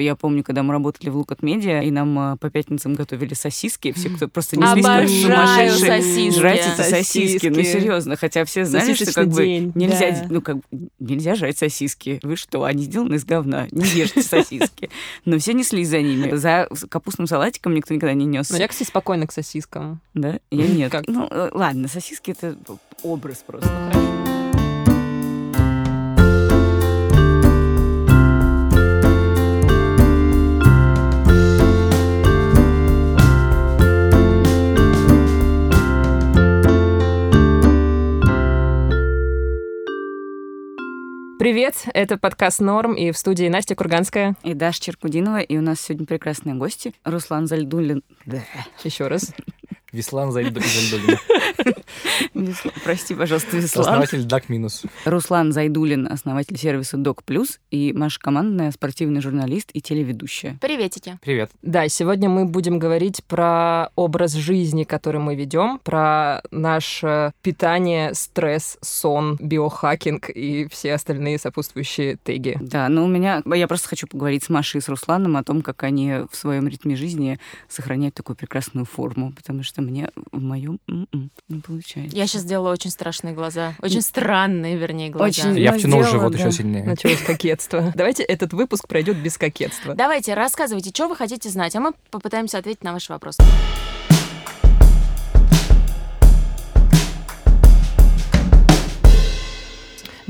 типа, я помню, когда мы работали в Лукат Медиа, и нам а, по пятницам готовили сосиски, все, кто просто не Обожаю сосиски. жрать эти сосиски. Ну, серьезно, хотя все знали, что как бы нельзя, ну, как нельзя жрать сосиски. Вы что, они сделаны из говна, не ешьте сосиски. Но все неслись за ними. За капустным салатиком никто никогда не нес. Но я, кстати, спокойно к сосискам. Да? Я нет. Ну, э, ладно, сосиски это образ просто. Привет, это подкаст «Норм» и в студии Настя Курганская. И Даша Черкудинова, и у нас сегодня прекрасные гости. Руслан Зальдулин. Еще раз. Вислан Зайд- Зайдулин. Прости, пожалуйста, Веслан. Основатель Дак Минус. Руслан Зайдулин, основатель сервиса Док Плюс, и Маша Командная, спортивный журналист и телеведущая. Приветики. Привет. Да, сегодня мы будем говорить про образ жизни, который мы ведем, про наше питание, стресс, сон, биохакинг и все остальные сопутствующие теги. Да, но у меня... Я просто хочу поговорить с Машей и с Русланом о том, как они в своем ритме жизни сохраняют такую прекрасную форму, потому что мне в моем не получается. Я сейчас сделала очень страшные глаза. Очень странные, вернее, глаза. Очень. Я Ну, втянул сделала, живот да. еще сильнее. Началось кокетство. Давайте этот выпуск пройдет без кокетства. Давайте, рассказывайте, что вы хотите знать, а мы попытаемся ответить на ваши вопросы.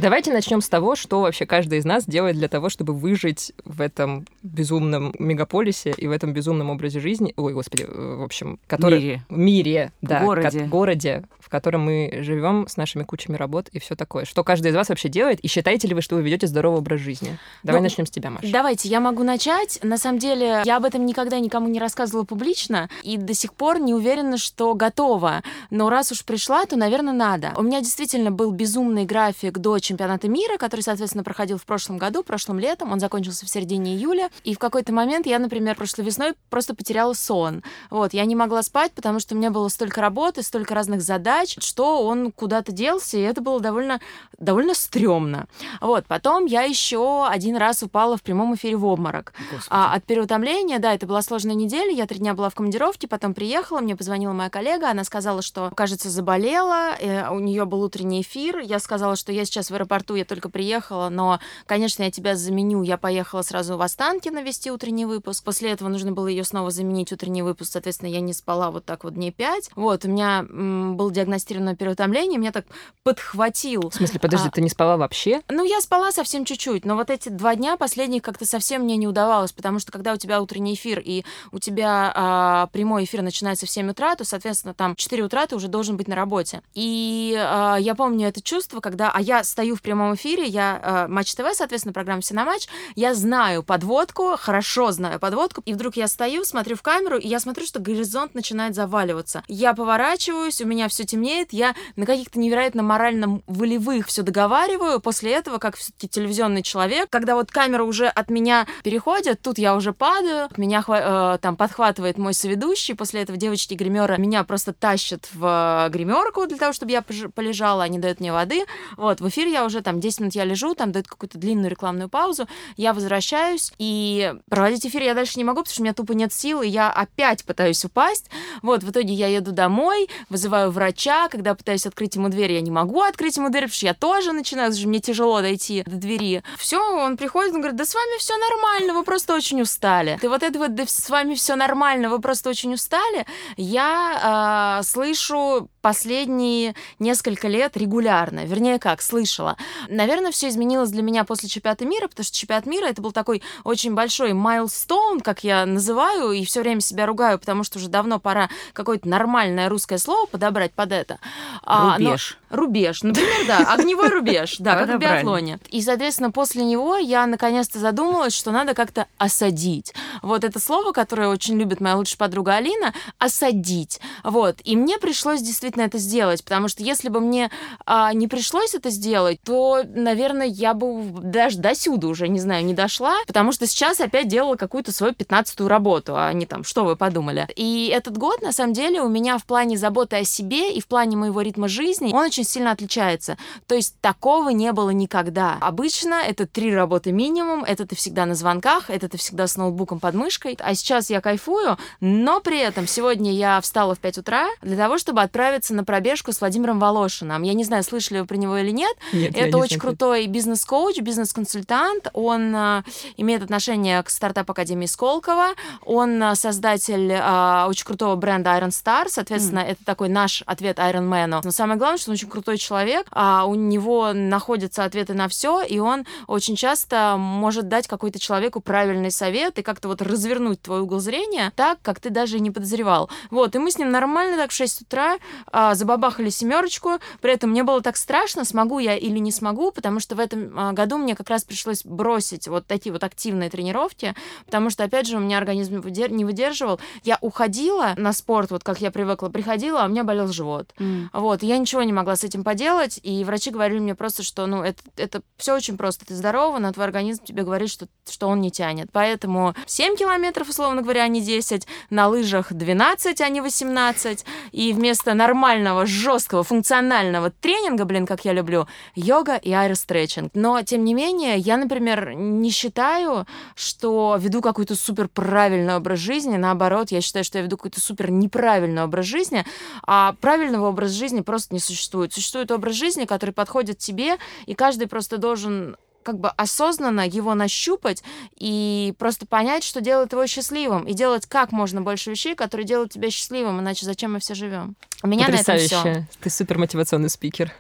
Давайте начнем с того, что вообще каждый из нас делает для того, чтобы выжить в этом безумном мегаполисе и в этом безумном образе жизни. Ой, господи, э, в общем, который Мире. мире, да, Городе. ко- городе, котором мы живем с нашими кучами работ и все такое. Что каждый из вас вообще делает? И считаете ли вы, что вы ведете здоровый образ жизни? Давай Ну, начнем с тебя, Маша. Давайте, я могу начать. На самом деле, я об этом никогда никому не рассказывала публично и до сих пор не уверена, что готова. Но раз уж пришла, то, наверное, надо. У меня действительно был безумный график до чемпионата мира, который, соответственно, проходил в прошлом году, прошлым летом. Он закончился в середине июля. И в какой-то момент я, например, прошлой весной просто потеряла сон. Вот, я не могла спать, потому что у меня было столько работы, столько разных задач, что он куда-то делся, и это было довольно, довольно стрёмно. Вот, потом я еще один раз упала в прямом эфире в обморок. Господи. А, от переутомления, да, это была сложная неделя, я три дня была в командировке, потом приехала, мне позвонила моя коллега, она сказала, что, кажется, заболела, э, у нее был утренний эфир, я сказала, что я сейчас в аэропорту, я только приехала, но, конечно, я тебя заменю, я поехала сразу в Останкино вести утренний выпуск, после этого нужно было ее снова заменить утренний выпуск, соответственно, я не спала вот так вот дней пять, вот, у меня м, был диагностировано переутомление, меня так подхватил В смысле, подожди, А- ты не спала вообще? ну, я спала совсем чуть-чуть, но вот эти два дня последних как-то совсем мне не удавалось, потому что когда у тебя утренний эфир и у тебя а, прямой эфир начинается в 7 утра, то, соответственно, там 4 утра ты уже должен быть на работе. И а, я помню это чувство, когда... А я стою в прямом эфире, я а, Матч ТВ, соответственно, программа «Все на матч», я знаю подводку, хорошо знаю подводку, и вдруг я стою, смотрю в камеру, и я смотрю, что горизонт начинает заваливаться. Я поворачиваюсь, у меня все темнеет, я на каких-то невероятно морально волевых все договариваю. После этого, как все-таки телевизионный человек, когда вот камера уже от меня переходит, тут я уже падаю, меня э, там подхватывает мой соведущий, после этого девочки гримера меня просто тащат в э, гримерку для того, чтобы я полежала, они дают мне воды. Вот, в эфире я уже там 10 минут я лежу, там дают какую-то длинную рекламную паузу, я возвращаюсь, и проводить эфир я дальше не могу, потому что у меня тупо нет сил, и я опять пытаюсь упасть. Вот, в итоге я еду домой, вызываю врача, когда пытаюсь открыть ему дверь, я не могу открыть ему дверь, потому что я тоже начинаю, мне тяжело дойти до двери. Все, он приходит, он говорит, да с вами все нормально, вы просто очень устали. Ты вот это вот, да с вами все нормально, вы просто очень устали, я а, слышу последние несколько лет регулярно, вернее как, слышала. Наверное, все изменилось для меня после чемпионата мира, потому что чемпионат мира это был такой очень большой майлстоун, как я называю, и все время себя ругаю, потому что уже давно пора какое-то нормальное русское слово подобрать под это. А, но- Рубеж. Рубеж, например, да, огневой рубеж, да, как в биатлоне. И, соответственно, после него я наконец-то задумалась, что надо как-то осадить. Вот это слово, которое очень любит моя лучшая подруга Алина, осадить. Вот. И мне пришлось действительно это сделать, потому что если бы мне а, не пришлось это сделать, то, наверное, я бы даже до сюда уже, не знаю, не дошла, потому что сейчас опять делала какую-то свою пятнадцатую работу, а не там, что вы подумали. И этот год, на самом деле, у меня в плане заботы о себе и в плане моего ритма жизни, он очень сильно отличается. То есть такого не было никогда. Обычно это три работы минимум, это ты всегда на звонках, это ты всегда с ноутбуком под мышкой. А сейчас я кайфую, но при этом сегодня я встала в 5 утра для того, чтобы отправиться на пробежку с Владимиром Волошиным. Я не знаю, слышали вы про него или нет. Нет, это не очень знаю. крутой бизнес-коуч, бизнес-консультант. Он а, имеет отношение к стартап-академии Сколково. Он а, создатель а, очень крутого бренда Iron Star. Соответственно, это такой наш ответ Iron Man. Но самое главное, что он очень крутой человек. А у него находятся ответы на все, и он очень часто может дать какой-то человеку правильный совет и как-то вот развернуть твой угол зрения так, как ты даже и не подозревал. Вот, и мы с ним нормально так в 6 утра а, забабахали семерочку. При этом мне было так страшно, смогу я или не смогу, потому что в этом а, году мне как раз пришлось бросить вот такие вот активные тренировки, потому что, опять же, у меня организм не выдерживал. Я уходила на спорт, вот как я привыкла, приходила, а у меня болел живот. М. Вот, я ничего не могла с этим поделать, и врачи говорили мне просто, что, ну, это, это все очень просто. Ты здорова, но твой организм тебе говорит, что, что он не тянет. Поэтому 7 километров, условно говоря, а не 10, на лыжах 12, а не 18, и вместо нормального, жесткого, функционального тренинга, блин, как я люблю, йога и аэростретчинг. Но, тем не менее, я, например, не считаю, что веду какой-то супер правильный образ жизни. Наоборот, я считаю, что я веду какой-то супер неправильный образ жизни, а правильного образа жизни просто не существует. Существует образ жизни, который подходит тебе, и каждый просто должен как бы осознанно его нащупать и просто понять, что делает его счастливым, и делать как можно больше вещей, которые делают тебя счастливым, иначе зачем мы все живем? У меня на этом все. Потрясающе. Ты супер мотивационный спикер.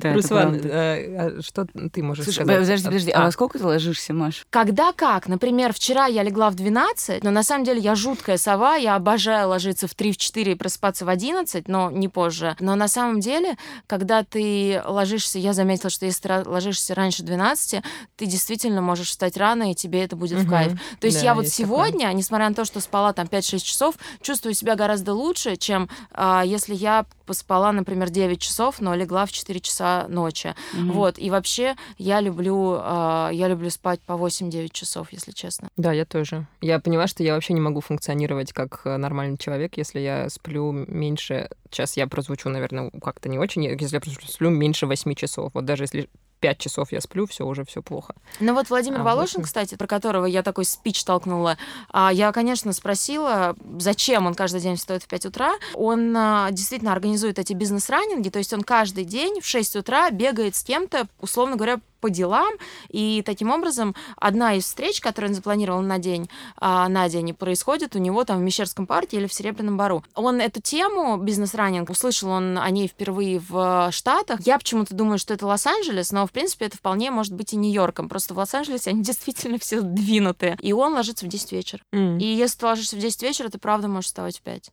Да, Руслан, э, а что ты можешь Слушай, сказать? подожди, подожди, а А, во сколько ты ложишься, Маш? Когда как? Например, вчера я легла в 12, но на самом деле я жуткая сова, я обожаю ложиться в 3-4 и просыпаться в 11, но не позже. Но на самом деле, когда ты ложишься, я заметила, что если ты ложишься раньше 12, ты действительно можешь встать рано, и тебе это будет в Мгм. кайф. То есть Да, я вот есть такое. сегодня, несмотря на то, что спала там 5-6 часов, чувствую себя гораздо лучше, чем а, если я поспала, например, 9 часов, но легла в 4 часа ночи. Мгм. Вот, и вообще я люблю, а, я люблю спать по 8-9 часов, если честно. Да, я тоже. Я поняла, что я вообще не могу функционировать как э, нормальный человек, если я сплю меньше... Сейчас я прозвучу, наверное, как-то не очень, если я сплю меньше 8 часов. Вот даже если 5 часов я сплю, все уже все плохо. Ну вот Владимир А, Волошин, восемь. кстати, про которого я такой спич толкнула, а, я, конечно, спросила, зачем он каждый день встает в 5 утра. Он а, действительно организует эти бизнес-раннинги, то есть он каждый день в 6 утра бегает с кем-то, условно говоря, по делам, и таким образом одна из встреч, которую он запланировал на день, а, на день, происходит у него там в Мещерском парке или в Серебряном Бару. Он эту тему, бизнес-раннинг, услышал он о ней впервые в э, Штатах. Я почему-то думаю, что это Лос-Анджелес, но, в принципе, это вполне может быть и Нью-Йорком. Просто в Лос-Анджелесе они действительно все двинутые. И он ложится в 10 вечера. И если ты ложишься в 10 вечера, ты правда можешь вставать в 5.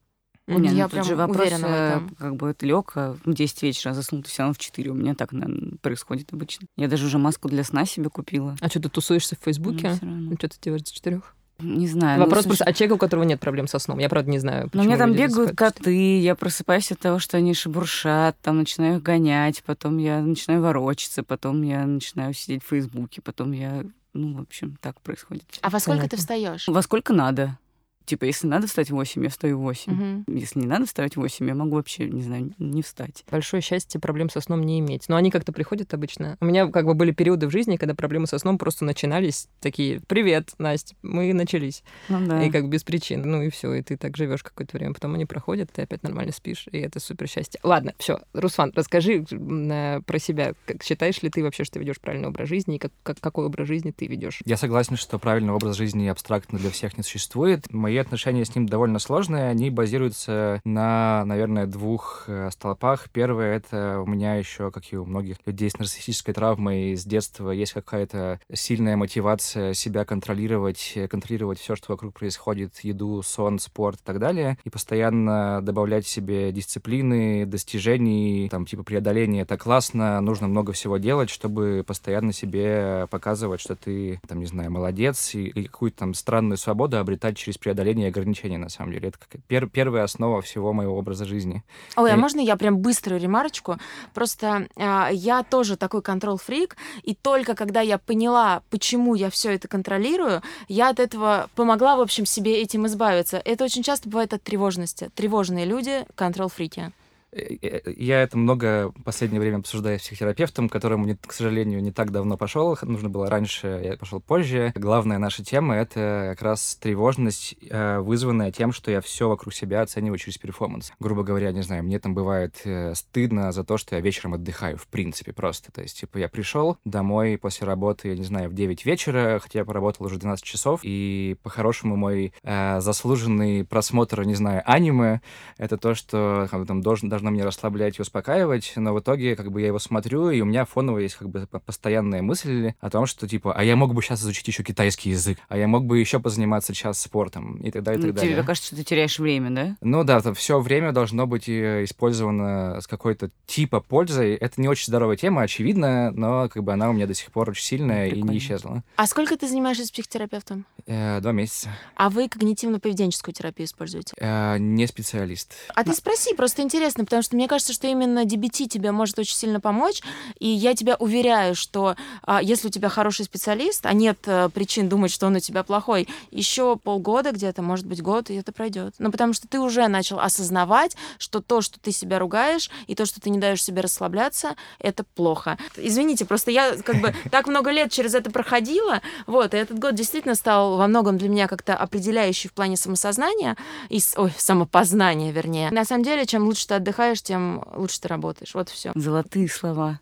Не, ну я тут прям же вопрос, уверена в э, этом. как бы это лег, а в 10 вечера, а заснул ты все равно в 4. У меня так наверно, происходит обычно. Я даже уже маску для сна себе купила. А что, ты тусуешься в Ну, Фейсбуке? равно. Что ты делаешь до четырех? Не знаю. ну, Вопрос слушай, просто, а человек, у которого нет проблем со сном? Я, правда, не знаю. Ну, у меня там бегают коты, я просыпаюсь от того, что они шебуршат, там начинаю их гонять, потом я начинаю ворочаться, потом я начинаю сидеть в Фейсбуке, потом я, ну, в общем, так происходит. А во сколько ты Понятно. встаешь? Во сколько надо? Типа, если надо встать в 8, я встаю в 8. Мгм. Если не надо вставать в 8, я могу вообще, не знаю, не встать. Большое счастье проблем со сном не иметь. Но они как-то приходят обычно. У меня как бы были периоды в жизни, когда проблемы со сном просто начинались такие «Привет, Настя, мы начались». Ну да. И как без причин. Ну и все, и ты так живешь какое-то время. Потом они проходят, ты опять нормально спишь, и это супер счастье. Ладно, все. Руслан, расскажи э, про себя. Как, считаешь ли ты вообще, что ты ведешь правильный образ жизни, и как, как- какой образ жизни ты ведешь? Я согласен, что правильный образ жизни абстрактно для всех не существует. Мои отношения с ним довольно сложные. Они базируются на, наверное, двух э, столпах. Первое — это у меня еще, как и у многих людей с нарциссической травмой с детства, есть какая-то сильная мотивация себя контролировать, э, контролировать все, что вокруг происходит, еду, сон, спорт и так далее, и постоянно добавлять себе дисциплины, достижений, там, типа преодоления. Это классно, нужно много всего делать, чтобы постоянно себе показывать, что ты, там, не знаю, молодец, и, и какую-то там странную свободу обретать через преодоление преодоление ограничений, на самом деле. Это как пер первая основа всего моего образа жизни. Ой, а И- можно я прям быструю ремарочку? Просто а, я тоже такой контрол-фрик, и только когда я поняла, почему я все это контролирую, я от этого помогла, в общем, себе этим избавиться. Это очень часто бывает от тревожности. Тревожные люди — контрол-фрики. Э, э, Я это много в последнее время обсуждаю с психотерапевтом, к которому, к сожалению, не так давно пошел. Нужно было раньше, я пошел позже. Главная наша тема — это как раз тревожность, э, вызванная тем, что я все вокруг себя оцениваю через перформанс. Грубо говоря, не знаю, мне там бывает стыдно за то, что я вечером отдыхаю, в принципе, просто. То есть, типа, я пришел домой после работы, я не знаю, в 9 вечера, хотя я поработал уже 12 часов, и по-хорошему мой э, заслуженный просмотр, не знаю, аниме, это то, что там должен, должно меня расслаблять и успокаивать, но в итоге как бы я его смотрю, и у меня фоново есть как бы по- постоянная мысль о том, что типа, а я мог бы сейчас изучить еще китайский язык, а я мог бы еще позаниматься час спортом и так далее, и Ну, так тебе далее. кажется, что ты теряешь время, да? Ну да, там все время должно быть э, использовано с какой-то типа пользой. Это не очень здоровая тема, очевидно, но как бы она у меня до сих пор очень сильная и Прикольно. не исчезла. А сколько ты занимаешься с психотерапевтом? Э, два месяца. А вы когнитивно-поведенческую терапию используете? Э, не специалист. А ты спроси, просто интересно, потому что мне кажется, что именно DBT тебе может очень сильно помочь, и я тебя уверяю, что а, если у тебя хороший специалист, а нет а, причин думать, что он у тебя плохой, еще полгода где-то, может быть, год, и это пройдет. Ну, потому что ты уже начал осознавать, что то, что ты себя ругаешь, и то, что ты не даешь себе расслабляться, это плохо. Извините, просто я как бы так много лет через это проходила, вот, и этот год действительно стал во многом для меня как-то определяющий в плане самосознания, и, ой, самопознания, вернее. На самом деле, чем лучше ты отдыхаешь, тем лучше ты работаешь. Вот все. Золотые слова.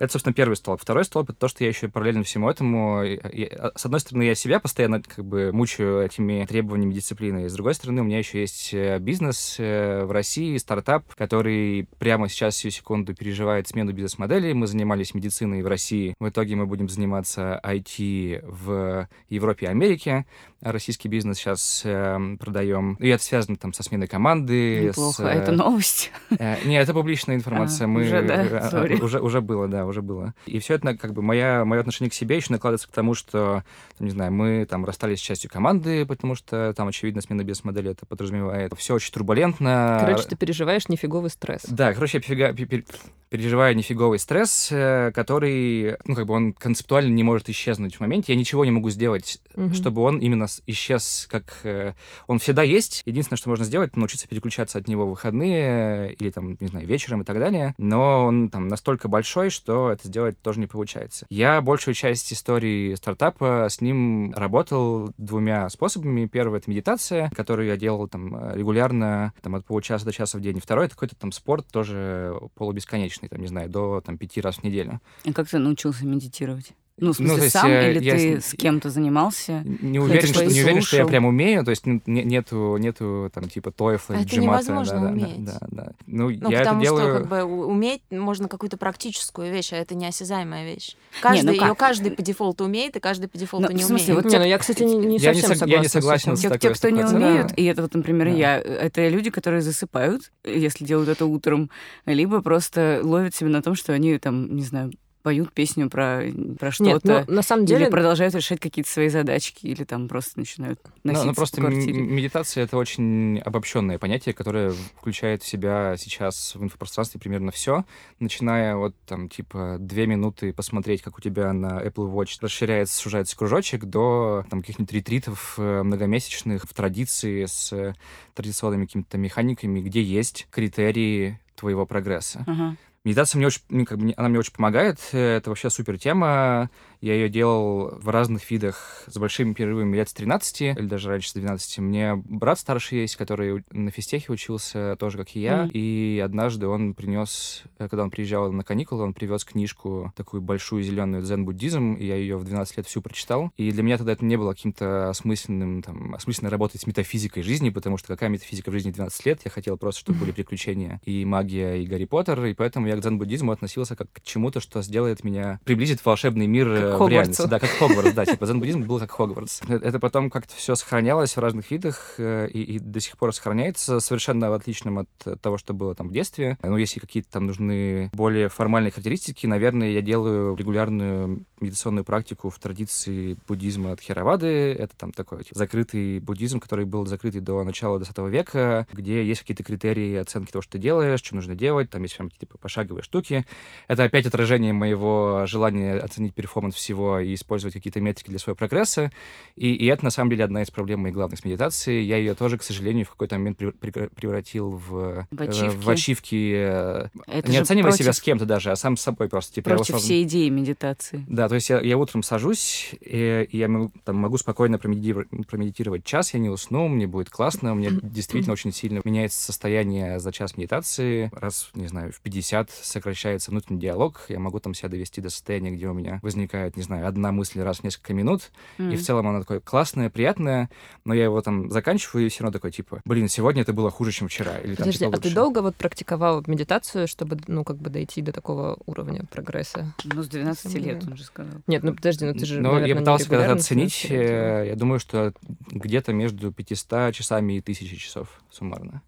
Это, собственно, первый столб. Второй столб — это то, что я еще параллельно всему этому... и, а, С одной стороны, я себя постоянно как бы мучаю этими требованиями дисциплины. И с другой стороны, у меня еще есть э, бизнес э, в России, стартап, который прямо сейчас, всю секунду, переживает смену бизнес-модели. Мы занимались медициной в России. В итоге мы будем заниматься IT в Европе и Америке. А Российский бизнес сейчас э, продаем. И это связано там со сменой команды. Неплохо. с, э, Это новость. Э, Не, это публичная информация. А, Мы уже, да? э, а, Сори. уже уже было, да, уже было. И все это как бы моя мое отношение к себе еще накладывается к тому, что там, не знаю, мы там расстались с частью команды, потому что там очевидно смена бизнес-модели это подразумевает. Все очень турбулентно. Короче, ты переживаешь нифиговый стресс. Да, короче, я перега- пе- пе- переживаю нифиговый стресс, э, который, ну, как бы он концептуально не может исчезнуть в моменте. Я ничего не могу сделать, Мгм. чтобы он именно исчез, как... э, он всегда есть. Единственное, что можно сделать, научиться переключаться от него в выходные или, там, не знаю, вечером и так далее. Но он там настолько большой, что это сделать тоже не получается. Я большую часть истории стартапа с ним работал двумя способами. Первый — это медитация, которую я делал там э, регулярно, там, от получаса до часа в день. Второй — это какой-то там спорт, тоже полубесконечный, там, не знаю, до там пяти раз в неделю. И как ты научился медитировать? Ну, в Ну, смысле, то есть, сам э, или я ты с- с кем-то занимался? Не уверен, что, не уверен, что я прям умею, то есть не- нету, нету там типа TOEFL, А это GMAT, невозможно да, да, уметь. Да, да, да. Ну, Ну, я это потому делаю... что как бы уметь можно какую-то практическую вещь, а это неосязаемая вещь. Каждый, ну ее каждый по дефолту умеет, и каждый по дефолту Ну, не в смысле, умеет. вот Не, те- ну я, кстати, не, не Я не совсем сог- я не согласна с согласен этим. с Те, такой- те, кто не 100%. умеют, и это вот, например, Да. я, это люди, которые засыпают, если делают это утром, либо просто ловят себя на том, что они там, не знаю, поют песню про, про что-то. Ну, на самом Или деле... продолжают решать какие-то свои задачки, или там просто начинают Ну, носиться ну, просто по квартире. медитация — это очень обобщенное понятие, которое включает в себя сейчас в инфопространстве примерно все, начиная от, там, типа, две минуты посмотреть, как у тебя на Apple Watch расширяется, сужается кружочек, до, там, каких-нибудь ретритов э, многомесячных в традиции с традиционными какими-то механиками, где есть критерии твоего прогресса. Ага. Медитация мне очень, как бы, она мне очень помогает. э, Это вообще супер тема. Я ее делал в разных видах с большими перерывами лет с 13, или даже раньше с 12. У меня брат старший есть, который на физтехе учился тоже, как и я. Мгм. И однажды он принес, э, когда он приезжал на каникулы, он привез книжку, такую большую зеленую дзен-буддизм, и я ее в 12 лет всю прочитал. И для меня тогда это не было каким-то осмысленным, там, осмысленно работать с метафизикой жизни, потому что какая метафизика в жизни в 12 лет? Я хотел просто, чтобы были приключения и магия, и Гарри Поттер, и поэтому я к дзен-буддизму относился как к чему-то, что сделает меня, приблизит волшебный мир Как в реальности. Да, как Хогвартс, да, типа дзен-буддизм был как Хогвартс. Это потом как-то все сохранялось в разных видах э, и, и до сих пор сохраняется совершенно отличным от э, того, что было там в детстве. Ну, если какие-то там нужны более формальные характеристики, наверное, я делаю регулярную медитационную практику в традиции буддизма от Херавады. Это там такой типа, закрытый буддизм, который был закрытый до начала 20 века, где есть какие-то критерии оценки того, что ты делаешь, что нужно делать, там есть прям какие-то пошаговые штуки. Это опять отражение моего желания оценить перформанс всего и использовать какие-то метрики для своего прогресса. И, и это, на самом деле, одна из проблем моих главных с медитацией. Я ее тоже, к сожалению, в какой-то момент при- при- превратил в, В э, ачивки? в ачивки, э, Это не оценивая себя против- с кем-то даже, а сам с собой просто. Типа, я Против условно- всей идеи медитации. да, то есть я, я утром сажусь, и, и я могу, там, могу спокойно промедитировать, промедитировать час, я не усну, мне будет классно, у меня действительно очень сильно меняется состояние за час медитации. Раз, не знаю, в 50 сокращается внутренний диалог, я могу там себя довести до состояния, где у меня возникает, не знаю, одна мысль раз в несколько минут, и в целом она такое классное, приятное, но я его там заканчиваю, и все равно такой, типа, блин, сегодня это было хуже, чем вчера. Или, там, Подожди, типа, а ты долго вот практиковал медитацию, чтобы, ну, как бы дойти до такого уровня прогресса? Ну, с 12 самом лет, он же сказал. Нет, ну подожди, ну ты же, Ну, я пытался когда-то оценить, э, я думаю, что где-то между 500 часами и 1000 часов суммарно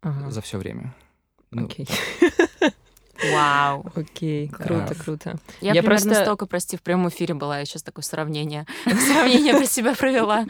Ага, за все время. Ну, Окей, Вау. окей, круто, круто. Я, Я примерно просто- столько, прости, в прямом эфире была, я сейчас такое сравнение. Сравнение про себя провела.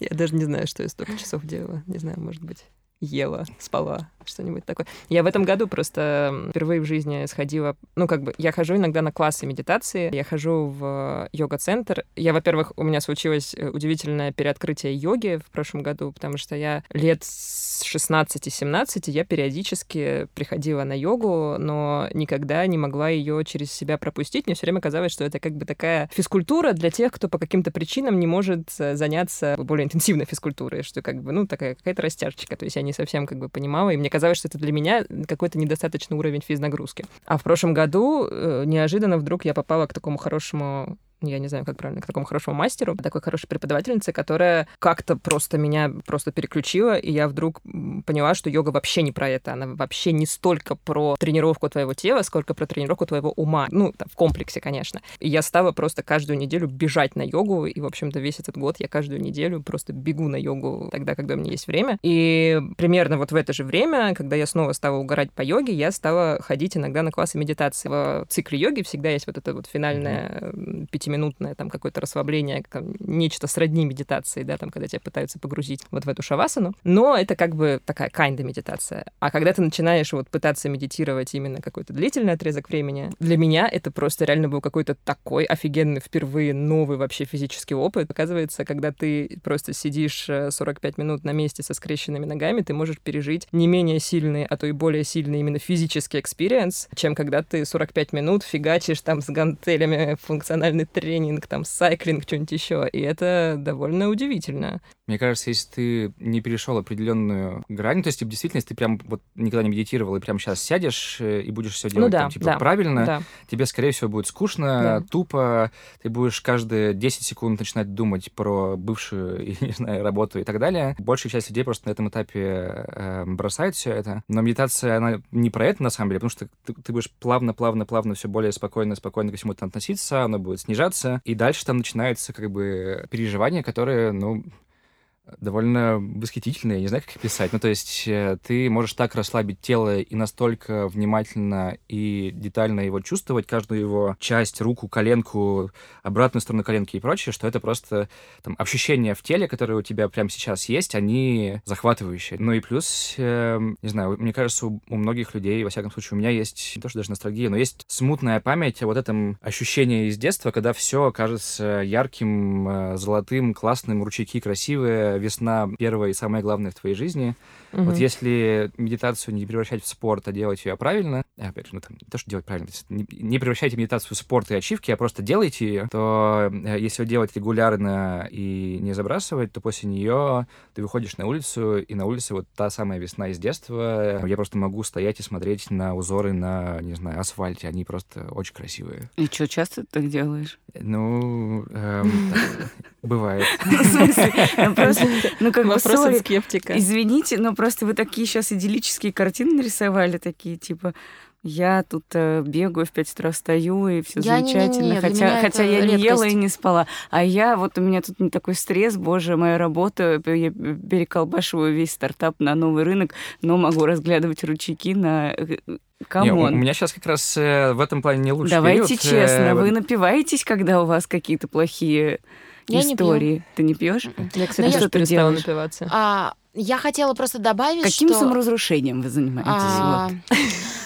Я даже не знаю, что я столько часов делала. Не знаю, может быть, ела, спала, что-нибудь такое. Я в этом году просто впервые в жизни сходила... Ну, как бы, я хожу иногда на классы медитации, я хожу в э, йога-центр. Я, во-первых, у меня случилось э, удивительное переоткрытие йоги в прошлом году, потому что я лет с 16-17 я периодически приходила на йогу, но никогда не могла ее через себя пропустить. Мне все время казалось, что это как бы такая физкультура для тех, кто по каким-то причинам не может э, заняться более интенсивной физкультурой, что как бы, ну, такая какая-то растяжечка. То есть я не совсем как бы понимала, и мне казалось, что это для меня какой-то недостаточный уровень физнагрузки. А в прошлом году э, неожиданно вдруг я попала к такому хорошему я не знаю, как правильно, к такому хорошему мастеру, такой хорошей преподавательнице, которая как-то просто меня просто переключила, и я вдруг поняла, что йога вообще не про это, она вообще не столько про тренировку твоего тела, сколько про тренировку твоего ума, ну, там, в комплексе, конечно. И я стала просто каждую неделю бежать на йогу, и, в общем-то, весь этот год я каждую неделю просто бегу на йогу тогда, когда у меня есть время. И примерно вот в это же время, когда я снова стала угорать по йоге, я стала ходить иногда на классы медитации. В цикле йоги всегда есть вот это вот финальное м, пятиминутное там какое-то расслабление, там, нечто сродни медитации, да, там, когда тебя пытаются погрузить вот в эту шавасану. Но это как бы такая kinda медитация. А когда ты начинаешь вот пытаться медитировать именно какой-то длительный отрезок времени, для меня это просто реально был какой-то такой офигенный впервые новый вообще физический опыт. Оказывается, когда ты просто сидишь э, 45 минут на месте со скрещенными ногами, ты можешь пережить не менее сильный, а то и более сильный именно физический experience, чем когда ты 45 минут фигачишь там с гантелями, функциональный тренинг, там сайклинг, что-нибудь еще. И это довольно удивительно. Мне кажется, если ты не перешел определенную грань, то есть, типа, действительно, если ты прям вот никогда не медитировал и прям сейчас сядешь э, и будешь все делать ну да, там, типа, да. правильно, Да. тебе, скорее всего, будет скучно, Да. тупо, ты будешь каждые 10 секунд начинать думать про бывшую, не знаю, работу и так далее. Большая часть людей просто на этом этапе э, бросает все это. Но медитация, она не про это, на самом деле, потому что ты, ты будешь плавно, плавно, плавно все более спокойно, спокойно ко всему это относиться, оно будет снижаться, и дальше там начинается как бы переживания, которые, ну, довольно восхитительные, я не знаю, как писать. Ну, то есть э, ты можешь так расслабить тело и настолько внимательно и детально его чувствовать, каждую его часть, руку, коленку, обратную сторону коленки и прочее, что это просто там, ощущения в теле, которые у тебя прямо сейчас есть, они захватывающие. Ну и плюс, э, не знаю, мне кажется, у, у многих людей, во всяком случае, у меня есть не то, что даже ностальгия, но есть смутная память о вот этом ощущении из детства, когда все кажется ярким, э, золотым, классным, ручейки красивые, весна первая и самое главное в твоей жизни. Вот Мгм. если медитацию не превращать в спорт, а делать ее правильно, а, опять же, ну там, не то, что делать правильно, то есть не, не превращайте медитацию в спорт и ачивки, а просто делайте ее, то э, если ее делать регулярно и не забрасывать, то после нее ты выходишь на улицу, и на улице вот та самая весна из детства. Я просто могу стоять и смотреть на узоры на, не знаю, асфальте. Они просто очень красивые. И что, часто ты так делаешь? Ну, эм, бывает. В смысле? Ну, как бы, скептика. Извините, но просто вы такие сейчас идиллические картины нарисовали, такие, типа, Я тут э, бегаю, в 5 утра встаю, и все Я не- не- замечательно. хотя хотя я не ела и редкость. не спала. А я, вот у меня тут не такой стресс, боже, моя работа, я переколбашиваю весь стартап на новый рынок, но могу разглядывать ручейки на... э, Не, у, Come on. у меня сейчас как раз э, в этом плане не лучше Давайте период. честно, Э, вы напиваетесь, когда у вас какие-то плохие Я не пью. истории? Ты не пьешь? Я, А кстати, что тоже ты перестала делаешь? напиваться. А, я хотела просто добавить, Каким что... саморазрушением вы занимаетесь? А, Вот.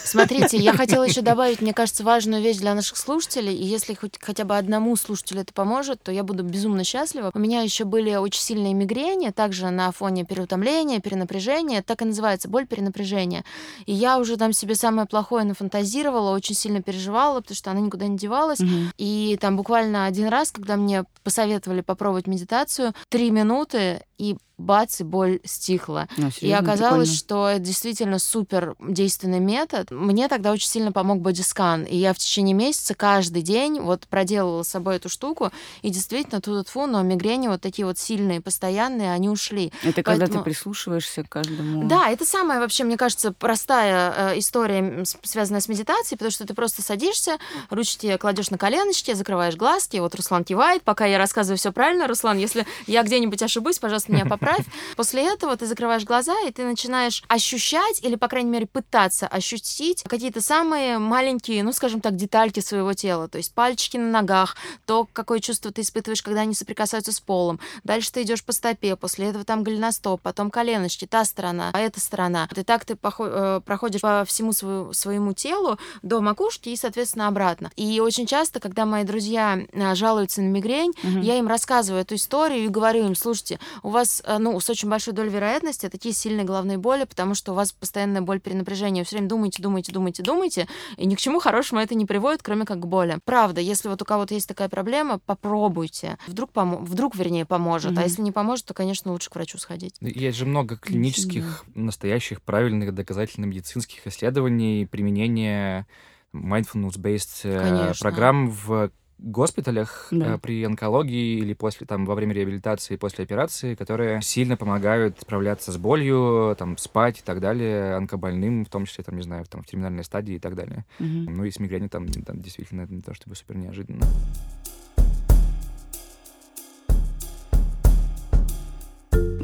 Смотрите, я хотела еще добавить, мне кажется, важную вещь для наших слушателей. И если хоть хотя бы одному слушателю это поможет, то я буду безумно счастлива. У меня еще были очень сильные мигрени, также на фоне переутомления, перенапряжения. Так и называется боль перенапряжения. И я уже там себе самое плохое нафантазировала, очень сильно переживала, потому что она никуда не девалась. Мгм. И там буквально один раз, когда мне посоветовали попробовать медитацию, три минуты, и бац, и боль стихла. Ну, И оказалось, прикольно. что это действительно супер действенный метод. Мне тогда очень сильно помог бодискан. И я в течение месяца каждый день вот проделывала с собой эту штуку. И действительно, тут фу, но мигрени вот такие вот сильные, постоянные, они ушли. Это когда ты поэтому- прислушиваешься к каждому... Да, это самая вообще, мне кажется, простая э, история, связанная с медитацией, потому что ты просто садишься, ручки кладешь на коленочки, закрываешь глазки. Вот Руслан кивает, пока я рассказываю все правильно. Руслан, если я где-нибудь ошибусь, пожалуйста, меня поправь. После этого ты закрываешь глаза, и ты начинаешь ощущать, или, по крайней мере, пытаться ощутить какие-то самые маленькие, ну, скажем так, детальки своего тела. То есть пальчики на ногах, то, какое чувство ты испытываешь, когда они соприкасаются с полом. Дальше ты идешь по стопе, после этого там голеностоп, потом коленочки, та сторона, а эта сторона. И так ты э, проходишь по всему свою- своему телу до макушки и, соответственно, обратно. И очень часто, когда мои друзья э, жалуются на мигрень, Мгм. я им рассказываю эту историю и говорю им, слушайте, у вас, э, ну, с очень большой долей вероятности такие сильные головные боли, потому что у вас постоянная боль перенапряжения. Вы все время думаете, думаете, думаете, думаете, и ни к чему хорошему это не приводит, кроме как к боли. Правда, если вот у кого-то есть такая проблема, попробуйте. Вдруг, помо- вдруг вернее, поможет. Мгм. А если не поможет, то, конечно, лучше к врачу сходить. Есть же много клинических, настоящих, правильных, доказательно медицинских исследований, применения mindfulness-based э, Конечно. программ в госпиталях Да. э, при онкологии или после там во время реабилитации после операции, которые сильно помогают справляться с болью, там спать и так далее, онкобольным, в том числе там не знаю, там в терминальной стадии и так далее. Мгм. Ну и с мигренью там, там действительно это не то чтобы супер неожиданно.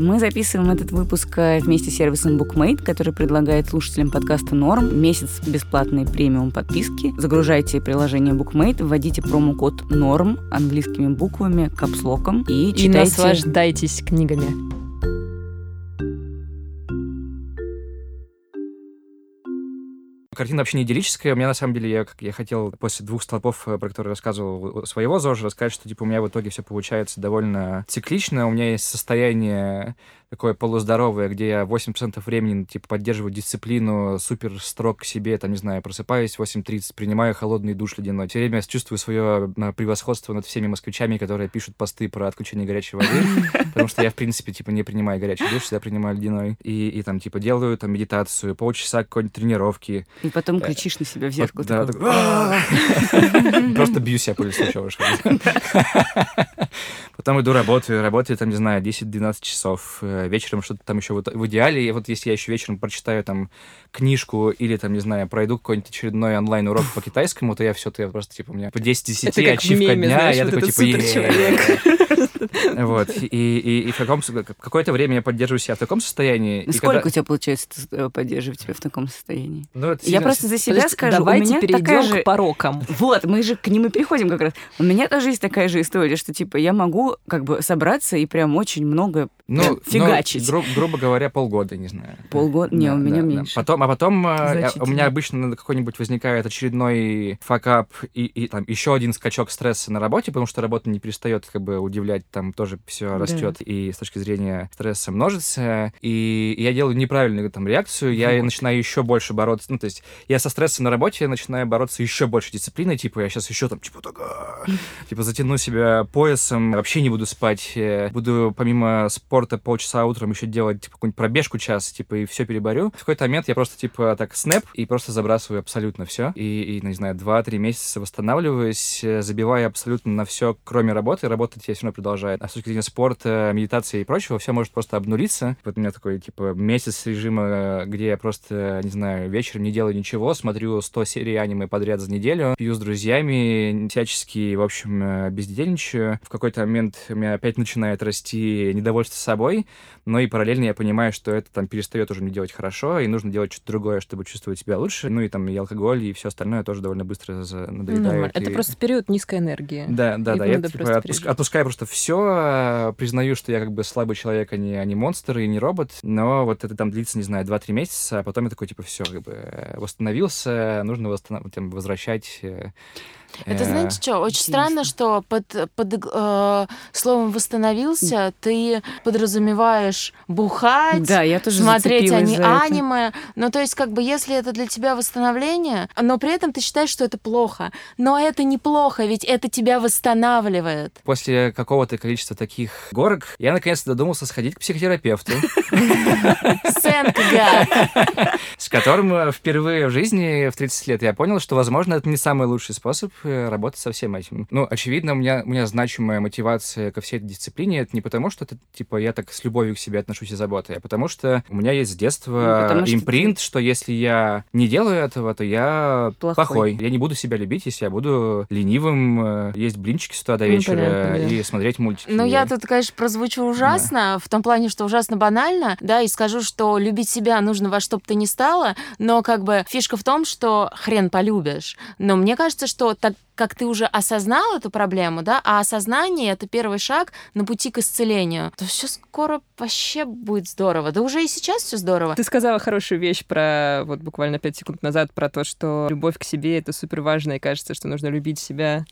Мы записываем этот выпуск э, вместе с сервисом BookMate, который предлагает слушателям подкаста Норм месяц бесплатной премиум подписки. Загружайте приложение BookMate, вводите промокод Норм английскими буквами, капслоком и И читайте. наслаждайтесь книгами. Картина вообще не идиллическая. У меня, на самом деле, я, как я хотел после двух столпов, э, про которые рассказывал своего ЗОЖа, рассказать, что, типа, у меня в итоге все получается довольно циклично. У меня есть состояние такое полуздоровое, где я 8% времени, типа, поддерживаю дисциплину, супер строг к себе, там, не знаю, просыпаюсь в 8.30, принимаю холодный душ ледяной. Все время чувствую свое э, превосходство над всеми москвичами, которые пишут посты про отключение горячей воды, потому что я, в принципе, типа, не принимаю горячий душ, всегда принимаю ледяной. И, и там, типа, делаю там медитацию, полчаса какой-нибудь тренировки, И потом кричишь на себя в зеркало. да, Просто бью себя по лицу, чего. Потом иду работаю, работаю там, не знаю, 10-12 часов. Э, Вечером что-то там еще вот в идеале. И вот если я еще вечером прочитаю там книжку или там, не знаю, пройду какой-нибудь очередной онлайн-урок по китайскому, то я все, то я просто, типа, у меня по 10 10 Это как в ачивка дня, знаешь, я вот такой, типа. Вот. И, и, и в каком какое-то время я поддерживаю себя в таком состоянии. и Сколько когда- у тебя получается э, поддерживать себя в таком состоянии? Ну, это Я сильно- просто за себя Подожди, скажу, Давайте у меня перейдем такая же... к порокам. Вот, мы же к ним и переходим как раз. У меня тоже есть такая же история, что, типа, я могу как бы собраться и прям очень много Ну, прям фигачить. ну, гру- грубо говоря, полгода, не знаю. Полгода? Не, у меня меньше. Потом, а потом э, я- у Значительно. меня обычно какой-нибудь возникает очередной факап и, и там еще один скачок стресса на работе, потому что работа не перестает как бы удивлять, там тоже все Да. растет и с точки зрения стресса множится. И я делаю неправильную там реакцию, я Вот. начинаю еще больше бороться. Ну, то есть я со стрессом на работе начинаю бороться еще больше дисциплиной, типа я сейчас еще там типа такая, типа затяну себя поясом, вообще не буду спать, э, буду помимо спорта полчаса утром еще делать типа какую-нибудь пробежку час, типа и все переборю. В какой-то момент я просто типа так снэп и просто забрасываю абсолютно все. И, и, не знаю, 2-3 месяца восстанавливаюсь, э, забиваю абсолютно на все, кроме работы. Работать я все равно продолжает. А с точки зрения спорта, медитации и прочего, все может просто обнулиться. Вот у меня такой, типа, месяц режима, где я просто, не знаю, вечером не делаю ничего, смотрю 100 серий аниме подряд за неделю, пью с друзьями, всячески, в общем, бездельничаю. В какой-то момент у меня опять начинает расти недовольство собой, но и параллельно я понимаю, что это там перестает уже мне делать хорошо, и нужно делать что-то другое, чтобы чувствовать себя лучше. Ну и там и алкоголь, и все остальное тоже довольно быстро надоедает. Ну, это и... просто период низкой энергии. Да, да, И да. Я типа, отпуск- отпускаю просто все, признаю, что я как бы слабый человек, а не, а не монстр и не робот, но вот это там длится, не знаю, 2-3 месяца, а потом я такой, типа, все, как бы э, восстановился, нужно восстанов- возвращать э, Это э, знаете что? Очень интересно. странно, что под, под э, словом восстановился ты подразумеваешь бухать, Да, я тоже смотреть зацепилась ани- за это. аниме. Ну, то есть, как бы, если это для тебя восстановление, но при этом ты считаешь, что это плохо. Но это неплохо, ведь это тебя восстанавливает. После какого-то количества таких горок я наконец-то додумался сходить к психотерапевту, с которым э, впервые в жизни в 30 лет я понял, что, возможно, это не самый лучший способ э, работать со всем этим. Ну, очевидно, у меня, у меня значимая мотивация ко всей этой дисциплине. Это не потому, что это, типа, я так с любовью к себе отношусь и заботой, а потому что у меня есть с Ну, детства что импринт, что если я не делаю этого, то я Плохой. плохой. Я не буду себя любить, если я буду ленивым, э, есть блинчики с утра до Ну, вечера понятно, да. и смотреть мультики. Ну, я тут, конечно, прозвучу ужасно, в том плане, что ужасно банально, да, и скажу, что любить себя нужно во что бы то ни стало, но как бы фишка в том, что хрен полюбишь. Но мне кажется, что так как ты уже осознал эту проблему, да, а осознание — это первый шаг на пути к исцелению, то все скоро вообще будет здорово. Да уже и сейчас все здорово. Ты сказала хорошую вещь про, вот буквально пять секунд назад, про то, что любовь к себе — это супер важно, и кажется, что нужно любить себя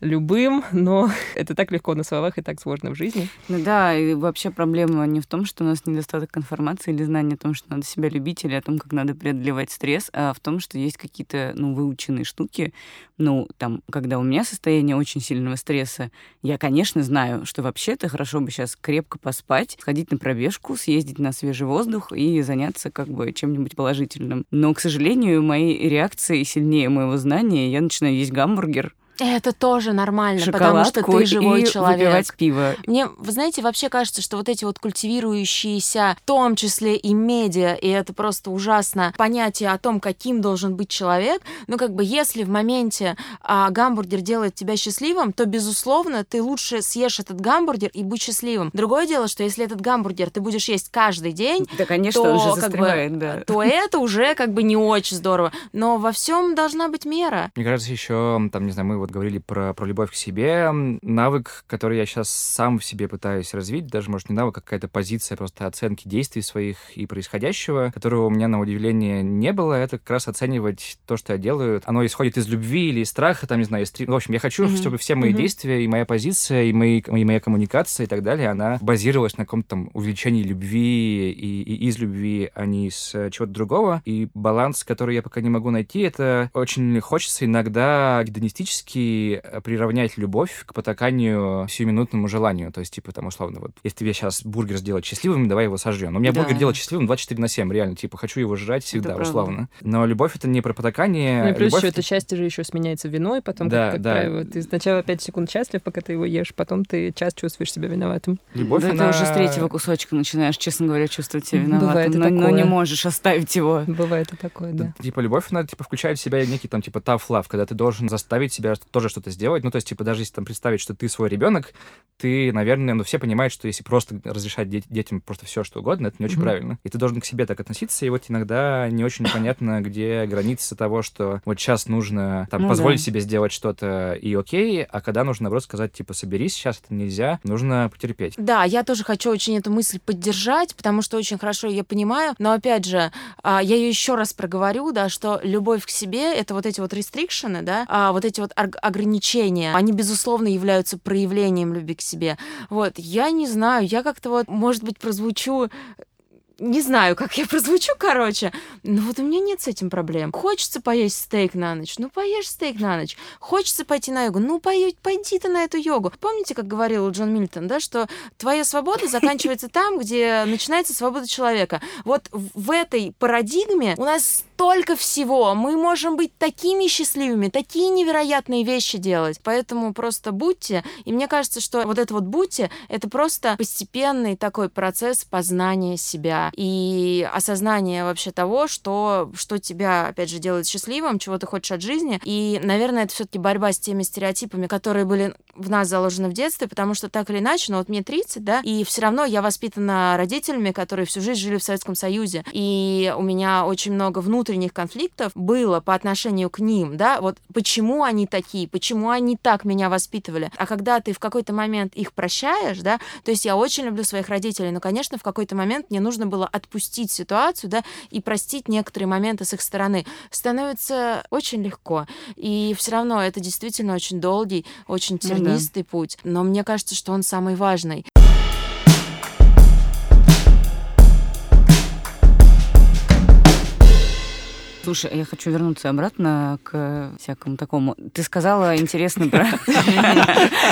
любым, но это так легко на словах и так сложно в жизни. Ну да, и вообще проблема не в том, что у нас недостаток информации или знания о том, что надо себя любить, или о том, как надо преодолевать стресс, а в том, что есть какие-то, ну, выученные штуки. Ну, там, когда у меня состояние очень сильного стресса, я, конечно, знаю, что вообще-то хорошо бы сейчас крепко поспать, сходить на пробежку, съездить на свежий воздух и заняться как бы чем-нибудь положительным. Но, к сожалению, мои реакции сильнее моего знания. Я начинаю есть гамбургер, Это тоже нормально, потому что ты живой и человек. выпивать пиво. Мне, вы знаете, вообще кажется, что вот эти вот культивирующиеся, в том числе и медиа, и это просто ужасно, понятие о том, каким должен быть человек, ну, как бы, если в моменте а, гамбургер делает тебя счастливым, то, безусловно, ты лучше съешь этот гамбургер и будь счастливым. Другое дело, что если этот гамбургер ты будешь есть каждый день, Да, конечно, то, уже как бы, да. то это уже как бы не очень здорово. Но во всем должна быть мера. Мне кажется, еще, там, не знаю, мы вот говорили про, про любовь к себе. Навык, который я сейчас сам в себе пытаюсь развить, даже, может, не навык, а какая-то позиция просто оценки действий своих и происходящего, которого у меня, на удивление, не было, это как раз оценивать то, что я делаю. Оно исходит из любви или из страха, там, не знаю, из... три- В общем, я хочу, Мгм. чтобы все мои Мгм. действия и моя позиция, и, мои, и моя коммуникация и так далее, она базировалась на каком-то там увеличении любви и, и из любви, а не из э, чего-то другого. И баланс, который я пока не могу найти, это очень хочется иногда гедонистически э, приравнять любовь к потаканию сиюминутному желанию. То есть, типа, там, условно, вот, если тебе сейчас бургер сделать счастливым, давай его сожрем. Но у меня Да. бургер делать счастливым 24 на 7, реально. Типа, хочу его жрать всегда, правда. условно. Но любовь — это не про потакание. Ну и плюс любовь еще это- это счастье же еще сменяется виной, потом, Да, как, как да. правило, ты сначала 5 секунд счастлив, пока ты его ешь, потом ты час чувствуешь себя виноватым. Любовь, да она... ты уже с третьего кусочка начинаешь, честно говоря, чувствовать себя Бывает виноватым, и но, но не такое. можешь оставить его. Бывает и такое, да. Типа, любовь, она, типа, включает в себя некий, там, типа, tough love, когда ты должен заставить себя тоже что-то сделать. Ну, то есть, типа, даже если там представить, что ты свой ребенок, ты, наверное, ну, все понимают, что если просто разрешать де- детям просто все, что угодно, это не очень Мгм. правильно. И ты должен к себе так относиться, и вот иногда не очень понятно, где границы того, что вот сейчас нужно, там, Ну позволить да. себе сделать что-то и окей, а когда нужно, наоборот, сказать, типа, соберись, сейчас это нельзя, нужно потерпеть. Да, я тоже хочу очень эту мысль поддержать, потому что очень хорошо ее понимаю. Но опять же, а, я ее еще раз проговорю, да, что любовь к себе это вот эти вот рестрикшены, да, а, вот эти вот ограничения, они безусловно являются проявлением любви к себе. Вот, я не знаю, я как-то вот, может быть, прозвучу не знаю, как я прозвучу, короче, но вот у меня нет с этим проблем. Хочется поесть стейк на ночь, ну поешь стейк на ночь. Хочется пойти на йогу, ну пою- пойди ты на эту йогу. Помните, как говорил Джон Мильтон, да, что твоя свобода заканчивается там, где начинается свобода человека. Вот в этой парадигме у нас столько всего. Мы можем быть такими счастливыми, такие невероятные вещи делать. Поэтому просто будьте. И мне кажется, что вот это вот будьте, это просто постепенный такой процесс познания себя и осознания вообще того, что, что тебя, опять же, делает счастливым, чего ты хочешь от жизни. И, наверное, это все-таки борьба с теми стереотипами, которые были в нас заложены в детстве, потому что так или иначе, ну вот мне 30, да, и все равно я воспитана родителями, которые всю жизнь жили в Советском Союзе, и у меня очень много внутренних конфликтов было по отношению к ним, да, вот почему они такие, почему они так меня воспитывали. А когда ты в какой-то момент их прощаешь, да, то есть я очень люблю своих родителей, но, конечно, в какой-то момент мне нужно было отпустить ситуацию, да, и простить некоторые моменты с их стороны. Становится очень легко. И все равно это действительно очень долгий, очень тернистый ну, да. путь. Но мне кажется, что он самый важный. Слушай, я хочу вернуться обратно к всякому такому. Ты сказала интересно про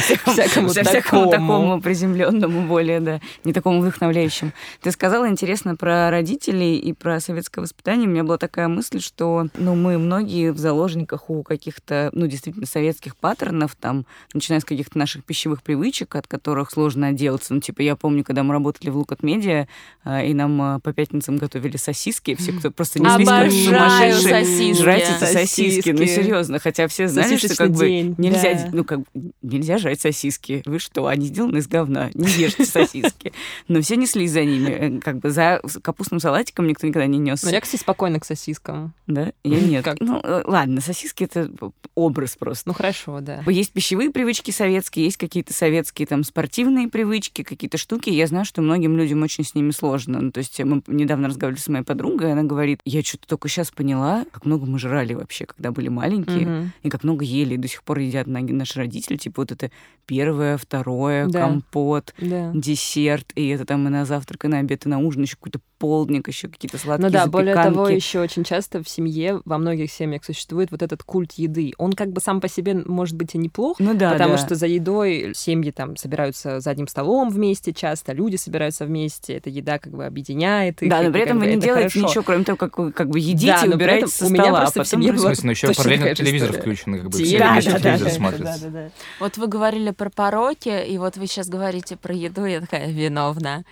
всякому такому приземленному, более, да, не такому вдохновляющему. Ты сказала интересно про родителей и про советское воспитание. У меня была такая мысль, что, ну, мы многие в заложниках у каких-то, ну, действительно советских паттернов, там, начиная с каких-то наших пищевых привычек, от которых сложно отделаться. Ну, типа, я помню, когда мы работали в Лукат Медиа, и нам а, по пятницам готовили сосиски, все, кто просто неслись как сумасшедшие сосиски. Жрать эти сосиски. Ну, серьезно. Хотя все знали, что как бы нельзя, да. ну, как нельзя жрать сосиски. Вы что, они сделаны из говна. Не ешьте сосиски. Но все неслись за ними. Э, как бы за капустным салатиком никто никогда не нес. Но я, кстати, спокойно к сосискам. Да? Я нет. Как? Ну, э, ладно, сосиски — это образ просто. Ну, хорошо, да. Есть пищевые привычки советские, есть какие-то советские там спортивные привычки, какие-то штуки. Я знаю, что многим людям очень с ними сложно. Ну, то есть мы недавно разговаривали с моей подругой, она говорит, я что-то только сейчас поняла, поняла, как много мы жрали вообще, когда были маленькие, угу. и как много ели, и до сих пор едят наши родители. Типа вот это первое, второе, да. компот, да. десерт, и это там и на завтрак, и на обед, и на ужин еще какой-то полдник, еще какие-то сладкие Ну да, запеканки. более того, еще очень часто в семье, во многих семьях существует вот этот культ еды. Он как бы сам по себе может быть и неплох, ну, да, потому да. что за едой семьи там собираются за одним столом вместе часто, люди собираются вместе, эта еда как бы объединяет их. Да, но при этом вы не делаете хорошо. ничего, кроме того, как вы как бы едите да, убираете со стола. У меня просто а в семье было ну, еще параллельно телевизор включен, как бы все да, да, телевизор смотрят. Вот вы говорили про пороки, и вот вы сейчас говорите про еду, я такая виновна.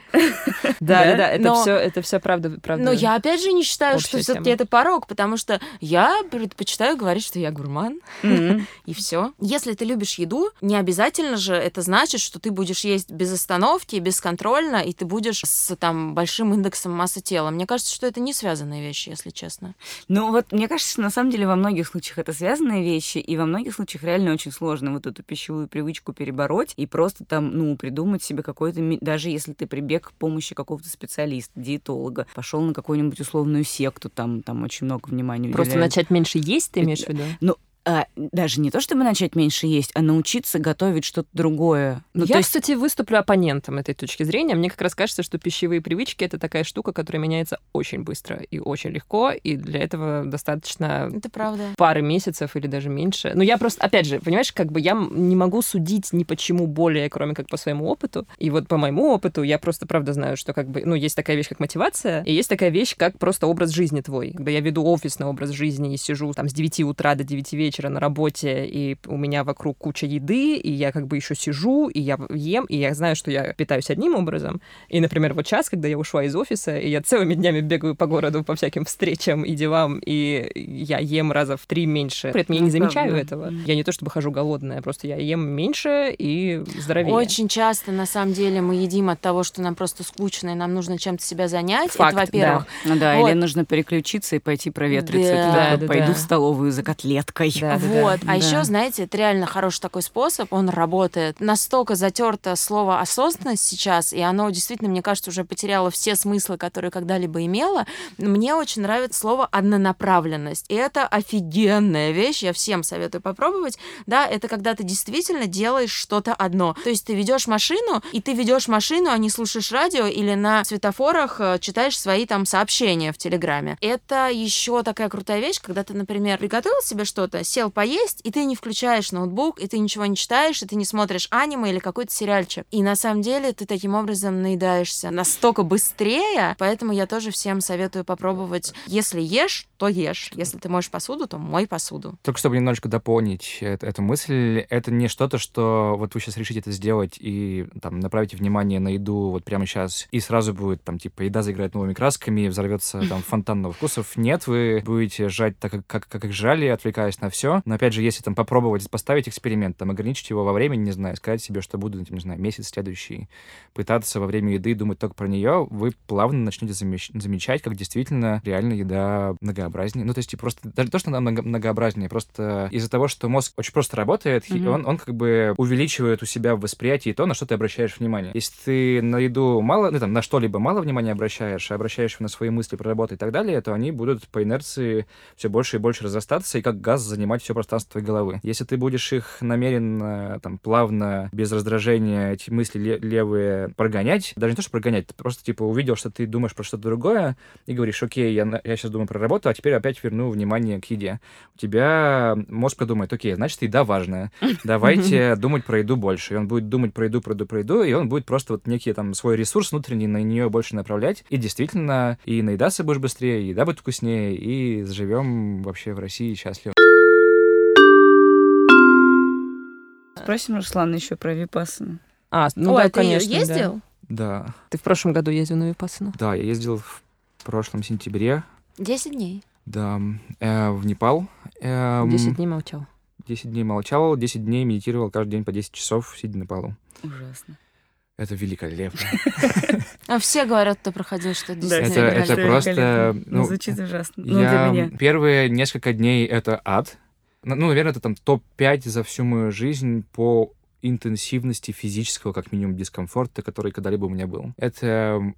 Да, да, да, это все, это все правда, правда. Но я опять же не считаю, что все-таки это порог, потому что я предпочитаю говорить, что я гурман, и все. Если ты любишь еду, не обязательно же это значит, что ты будешь есть без остановки, бесконтрольно, и ты будешь с там большим индексом массы тела. Мне кажется, что это не связанные вещи, если честно. Ну вот, мне кажется, на самом деле во многих случаях это связанные вещи, и во многих случаях реально очень сложно вот эту пищевую привычку перебороть и просто там, ну, придумать себе какой-то, даже если ты прибег к помощи какого-то специалиста, диетолога, пошел на какую-нибудь условную секту, там, там очень много внимания Просто уделяют. начать меньше есть, ты имеешь в виду? Ну, а, даже не то, чтобы начать меньше есть, а научиться готовить что-то другое. Ну, Я, есть... кстати, выступлю оппонентом этой точки зрения. Мне как раз кажется, что пищевые привычки — это такая штука, которая меняется очень быстро и очень легко, и для этого достаточно это правда. пары месяцев или даже меньше. Но я просто, опять же, понимаешь, как бы я не могу судить ни почему более, кроме как по своему опыту. И вот по моему опыту я просто, правда, знаю, что как бы, ну, есть такая вещь, как мотивация, и есть такая вещь, как просто образ жизни твой. Когда я веду офисный образ жизни и сижу там с 9 утра до 9 вечера, вечера на работе, и у меня вокруг куча еды, и я как бы еще сижу, и я ем, и я знаю, что я питаюсь одним образом. И, например, вот час, когда я ушла из офиса, и я целыми днями бегаю по городу по всяким встречам и делам, и я ем раза в три меньше. При этом я не замечаю правда. этого. Я не то чтобы хожу голодная, просто я ем меньше и здоровее. Очень часто, на самом деле, мы едим от того, что нам просто скучно, и нам нужно чем-то себя занять. Факт, Это, во-первых. Да. Ну да, вот. или нужно переключиться и пойти проветриться. Да, Это такой, да, пойду да. в столовую за котлеткой. Да, вот. Да, а да. еще, знаете, это реально хороший такой способ, он работает. Настолько затерто слово осознанность сейчас, и оно действительно, мне кажется, уже потеряло все смыслы, которые когда-либо имело. Мне очень нравится слово однонаправленность. И это офигенная вещь, я всем советую попробовать. Да, это когда ты действительно делаешь что-то одно. То есть ты ведешь машину, и ты ведешь машину, а не слушаешь радио или на светофорах э, читаешь свои там сообщения в Телеграме. Это еще такая крутая вещь, когда ты, например, приготовил себе что-то, сел поесть, и ты не включаешь ноутбук, и ты ничего не читаешь, и ты не смотришь аниме или какой-то сериальчик. И на самом деле ты таким образом наедаешься настолько быстрее, поэтому я тоже всем советую попробовать, если ешь, то ешь. Если ты моешь посуду, то мой посуду. Только чтобы немножечко дополнить эту, эту мысль, это не что-то, что вот вы сейчас решите это сделать и там направите внимание на еду вот прямо сейчас, и сразу будет там типа еда заиграет новыми красками, взорвется там фонтан новых вкусов. Нет, вы будете жать так, как, как, как их жали, отвлекаясь на все. Но опять же, если там попробовать поставить эксперимент, там ограничить его во времени, не знаю, сказать себе, что буду, не знаю, месяц следующий, пытаться во время еды думать только про нее, вы плавно начнете замечать, как действительно реально еда многообразнее. Ну, то есть, типа, просто даже то, что она многообразнее, просто из-за того, что мозг очень просто работает, mm-hmm. он, он как бы увеличивает у себя в восприятии то, на что ты обращаешь внимание. Если ты на еду мало, ну, там, на что-либо мало внимания обращаешь, а обращаешь на свои мысли про работу и так далее, то они будут по инерции все больше и больше разрастаться и как газ занимать все пространство твоей головы. Если ты будешь их намеренно, там, плавно, без раздражения эти мысли левые прогонять, даже не то, что прогонять, ты просто, типа, увидел, что ты думаешь про что-то другое, и говоришь, окей, я, я сейчас думаю про работу, а теперь опять верну внимание к еде. У тебя мозг подумает, окей, значит, еда важная. Давайте думать про еду больше. И он будет думать про еду, про еду, про еду, и он будет просто вот некий там свой ресурс внутренний на нее больше направлять. И действительно, и наедаться будешь быстрее, и еда будет вкуснее, и заживем вообще в России счастливо. Спросим Руслана еще про Випассану. А, ну Ой, да, а ты конечно. ездил? Да. Ты в прошлом году ездил на Випассану? Да, я ездил в прошлом сентябре. Десять дней. Да, э, в Непал. Э, Десять дней молчал. 10 дней молчал, 10 дней медитировал каждый день по 10 часов, сидя на полу. Ужасно. Это великолепно. А все говорят, кто проходил, что это, это великолепно. просто... Ну, Ну, звучит ужасно. Ну, я для меня. первые несколько дней это ад. Ну, ну, наверное, это там топ-5 за всю мою жизнь по интенсивности физического, как минимум, дискомфорта, который когда-либо у меня был. Это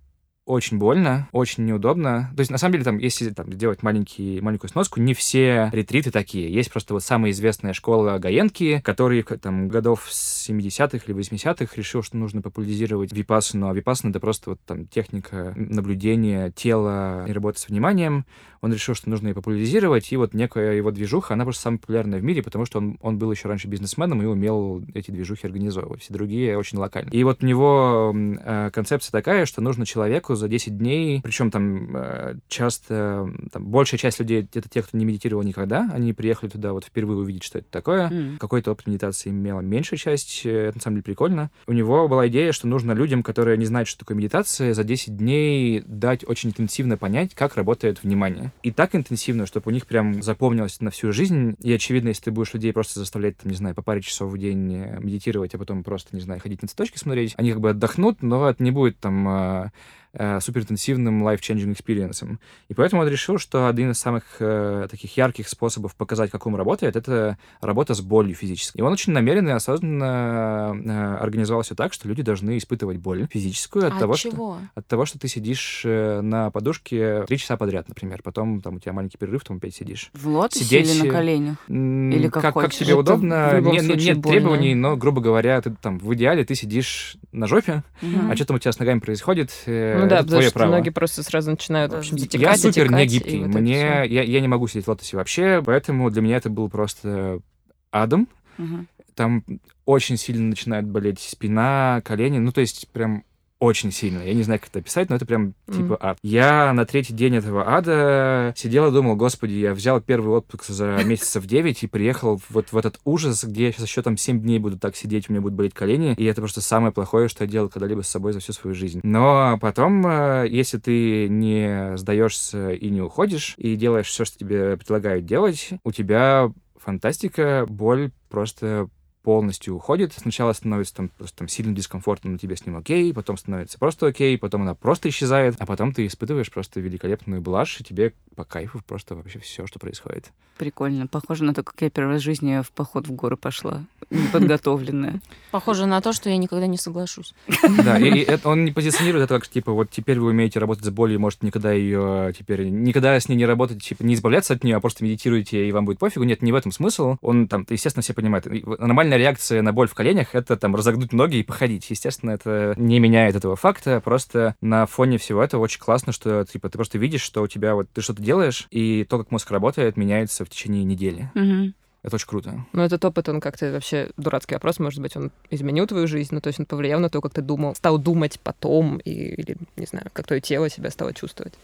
очень больно, очень неудобно. То есть, на самом деле, там, если там, сделать маленький, маленькую сноску, не все ретриты такие. Есть просто вот самая известная школа Гаенки, который там годов с 70-х или 80-х решил, что нужно популяризировать випассану. А випассана — это просто вот там техника наблюдения тела и работы с вниманием. Он решил, что нужно ее популяризировать, и вот некая его движуха, она просто самая популярная в мире, потому что он, он был еще раньше бизнесменом и умел эти движухи организовывать. Все другие очень локальные. И вот у него э, концепция такая, что нужно человеку за 10 дней, причем там э, часто, там, большая часть людей, это те, кто не медитировал никогда, они приехали туда вот впервые увидеть, что это такое. М. Какой-то опыт медитации имела меньшая часть, э, это на самом деле прикольно. У него была идея, что нужно людям, которые не знают, что такое медитация, за 10 дней дать очень интенсивно понять, как работает внимание. И так интенсивно, чтобы у них прям запомнилось на всю жизнь. И очевидно, если ты будешь людей просто заставлять, там, не знаю, по паре часов в день э, медитировать, а потом просто, не знаю, ходить на цветочки смотреть, они как бы отдохнут, но это не будет там э, э, суперинтенсивным life-changing experience ом. И поэтому он решил, что один из самых э, таких ярких способов показать, как ум работает, это работа с болью физической. И он очень намеренно и осознанно э, организовал все так, что люди должны испытывать боль физическую от А того, от что чего? от того, что ты сидишь э, на подушке три часа подряд, например. Потом там у тебя маленький перерыв, там опять сидишь. В лотосе Сидеть, или э, на коленях? М, Или как как, как тебе Это удобно. в любом Нет, больно. требований, но, грубо говоря, ты там в идеале ты сидишь на жопе, Мгм. а что там у тебя с ногами происходит, э, Ну да, это потому что право. ноги просто сразу начинают, в общем, Я затекать, Я супер не гибкий. вот Мне, я, я не могу сидеть в лотосе вообще, поэтому для меня это был просто адом. Мгм. Там очень сильно начинает болеть спина, колени. Ну, то есть прям очень сильно. Я не знаю, как это описать, но это прям типа Мгм. ад. Я на третий день этого ада сидел и думал, господи, я взял первый отпуск за месяцев 9 и приехал вот в этот ужас, где я сейчас еще там 7 дней буду так сидеть, у меня будут болеть колени, и это просто самое плохое, что я делал когда-либо с собой за всю свою жизнь. Но потом, э, если ты не сдаешься и не уходишь, и делаешь все, что тебе предлагают делать, у тебя фантастика, боль просто полностью уходит. Сначала становится там просто там сильным дискомфортом, но тебе с ним окей, потом становится просто окей, потом она просто исчезает, а потом ты испытываешь просто великолепную блажь, и тебе по кайфу просто вообще все, что происходит. Прикольно. Похоже на то, как я первый раз в жизни в поход в горы пошла. Неподготовленная. Похоже на то, что я никогда не соглашусь. Да, и, и это- он не позиционирует это как, типа, вот теперь вы умеете работать с болью, может, никогда ее теперь, никогда с ней не работать, типа, не избавляться от нее, а просто медитируете, и вам будет пофигу. Нет, не в этом смысл. Он там, естественно, все понимают. И Нормальная реакция на боль в коленях — это там разогнуть ноги и походить. Естественно, это не меняет этого факта, просто на фоне всего этого очень классно, что, типа, ты просто видишь, что у тебя вот, ты что-то делаешь, и то, как мозг работает, меняется в течение недели. Это очень круто. Ну, этот опыт, он как-то вообще дурацкий вопрос, может быть, он изменил твою жизнь, ну, то есть он повлиял на то, как ты думал, стал думать потом, и, или, не знаю, как твое тело себя стало чувствовать.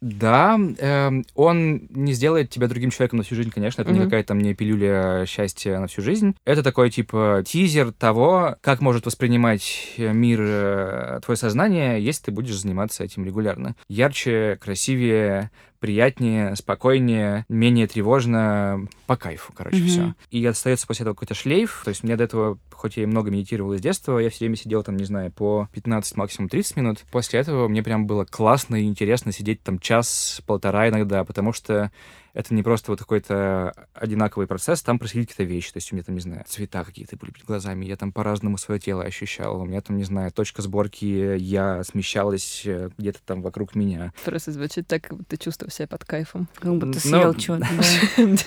Да, эм, он не сделает тебя другим человеком на всю жизнь, конечно. Это не какая-то там не пилюля счастья на всю жизнь. Это такой, типа, тизер того, как может воспринимать э, мир э, твое сознание, если ты будешь заниматься этим регулярно. Ярче, красивее, приятнее, спокойнее, менее тревожно, по кайфу, короче, Мгм. все. И остается после этого какой-то шлейф. То есть мне до этого, хоть я и много медитировал из детства, я все время сидел там, не знаю, по 15, максимум 30 минут. После этого мне прям было классно и интересно сидеть там час-полтора иногда, потому что это не просто вот какой-то одинаковый процесс, там происходили какие-то вещи. То есть у меня там, не знаю, цвета какие-то были перед глазами, я там по-разному свое тело ощущал. У меня там, не знаю, точка сборки я смещалась э, где-то там вокруг меня. Просто звучит так, как будто чувствовал себя под кайфом. Как будто съел чего-то.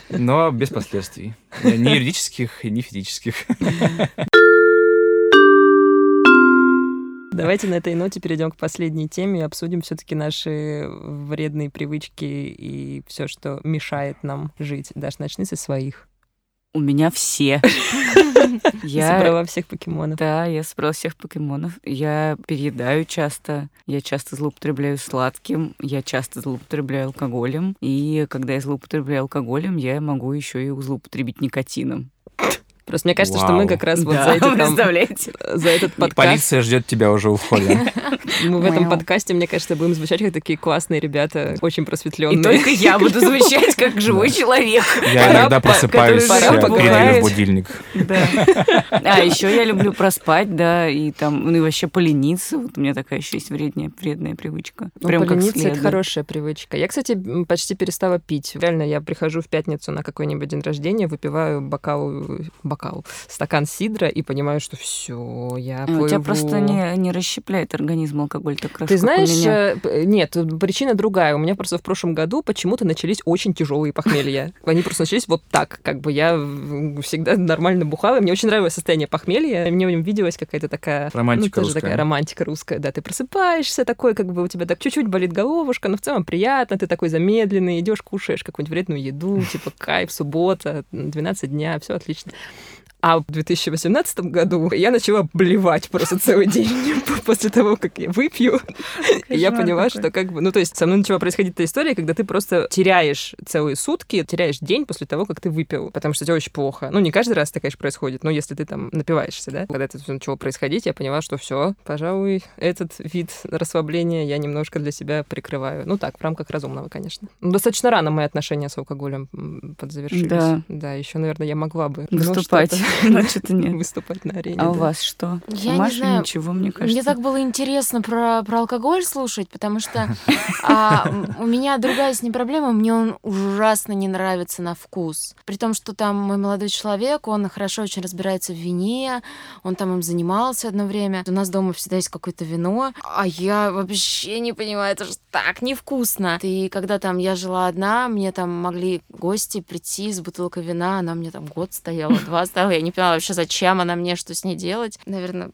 Но без последствий. Ни юридических, ни физических. Давайте на этой ноте перейдем к последней теме и обсудим все-таки наши вредные привычки и все, что мешает нам жить. Даш, начни со своих. У меня все. Я собрала всех покемонов. Да, я собрала всех покемонов. Я переедаю часто, я часто злоупотребляю сладким, я часто злоупотребляю алкоголем. И когда я злоупотребляю алкоголем, я могу еще и злоупотребить никотином. Просто мне кажется, что мы Вау. как раз вот Да, за, эти, там, за этот И подкаст, полиция ждет тебя уже у входа. мы в этом подкасте, мне кажется, будем звучать как такие классные ребята, очень И просветленные. только я буду звучать как живой человек. Я иногда просыпаюсь, передаю будильник. А еще я люблю проспать, да, и там, ну и вообще полениться. Вот у меня такая еще есть вредная, вредная привычка. Ну, Прям как полениться это хорошая привычка. Я, кстати, почти перестала пить. Реально, я прихожу в пятницу на какой-нибудь день рождения, выпиваю бокал, бокал, стакан сидра и понимаю, что все, я А У тебя плыву. просто не, не расщепляет организм алкоголь так хорошо, Ты как у знаешь, меня. э, нет, причина другая. У меня просто в прошлом году почему-то начались очень тяжелые похмелья. Они просто начались вот так. Как бы я всегда нормально бухала. Мне очень нравилось состояние похмелья. Мне в нем виделась какая-то такая... Романтика ну, тоже русская. такая романтика русская. Да, ты просыпаешься такой, как бы у тебя так чуть-чуть болит головушка, но в целом приятно. Ты такой замедленный, идешь, кушаешь какую-нибудь вредную еду, типа кайф, суббота, 12 дня, все отлично. А в 2018 году я начала блевать просто целый день после того, как я выпью. И я поняла, какой. что как бы... Ну, то есть со мной начала происходить эта история, когда ты просто теряешь целые сутки, теряешь день после того, как ты выпил, потому что тебе очень плохо. Ну, не каждый раз это, конечно, происходит, но если ты там напиваешься, да? Когда это все начало происходить, я поняла, что все, пожалуй, этот вид расслабления я немножко для себя прикрываю. Ну, так, в рамках разумного, конечно. Ну, достаточно рано мои отношения с алкоголем подзавершились. Да. Да, еще, наверное, я могла бы но Выступать. что-то- нет. Выступать на арене. А у вас что? Я не знаю. ничего, мне кажется. Мне так было интересно про, про алкоголь слушать, потому что а, у меня другая с ним проблема, мне он ужасно не нравится на вкус. При том, что там мой молодой человек, он хорошо очень разбирается в вине, он там им занимался одно время. У нас дома всегда есть какое-то вино, а я вообще не понимаю, это же так невкусно. И когда там я жила одна, мне там могли гости прийти с бутылкой вина, она мне там год стояла, два стояла, я не поняла вообще, зачем она мне, что с ней делать. Наверное,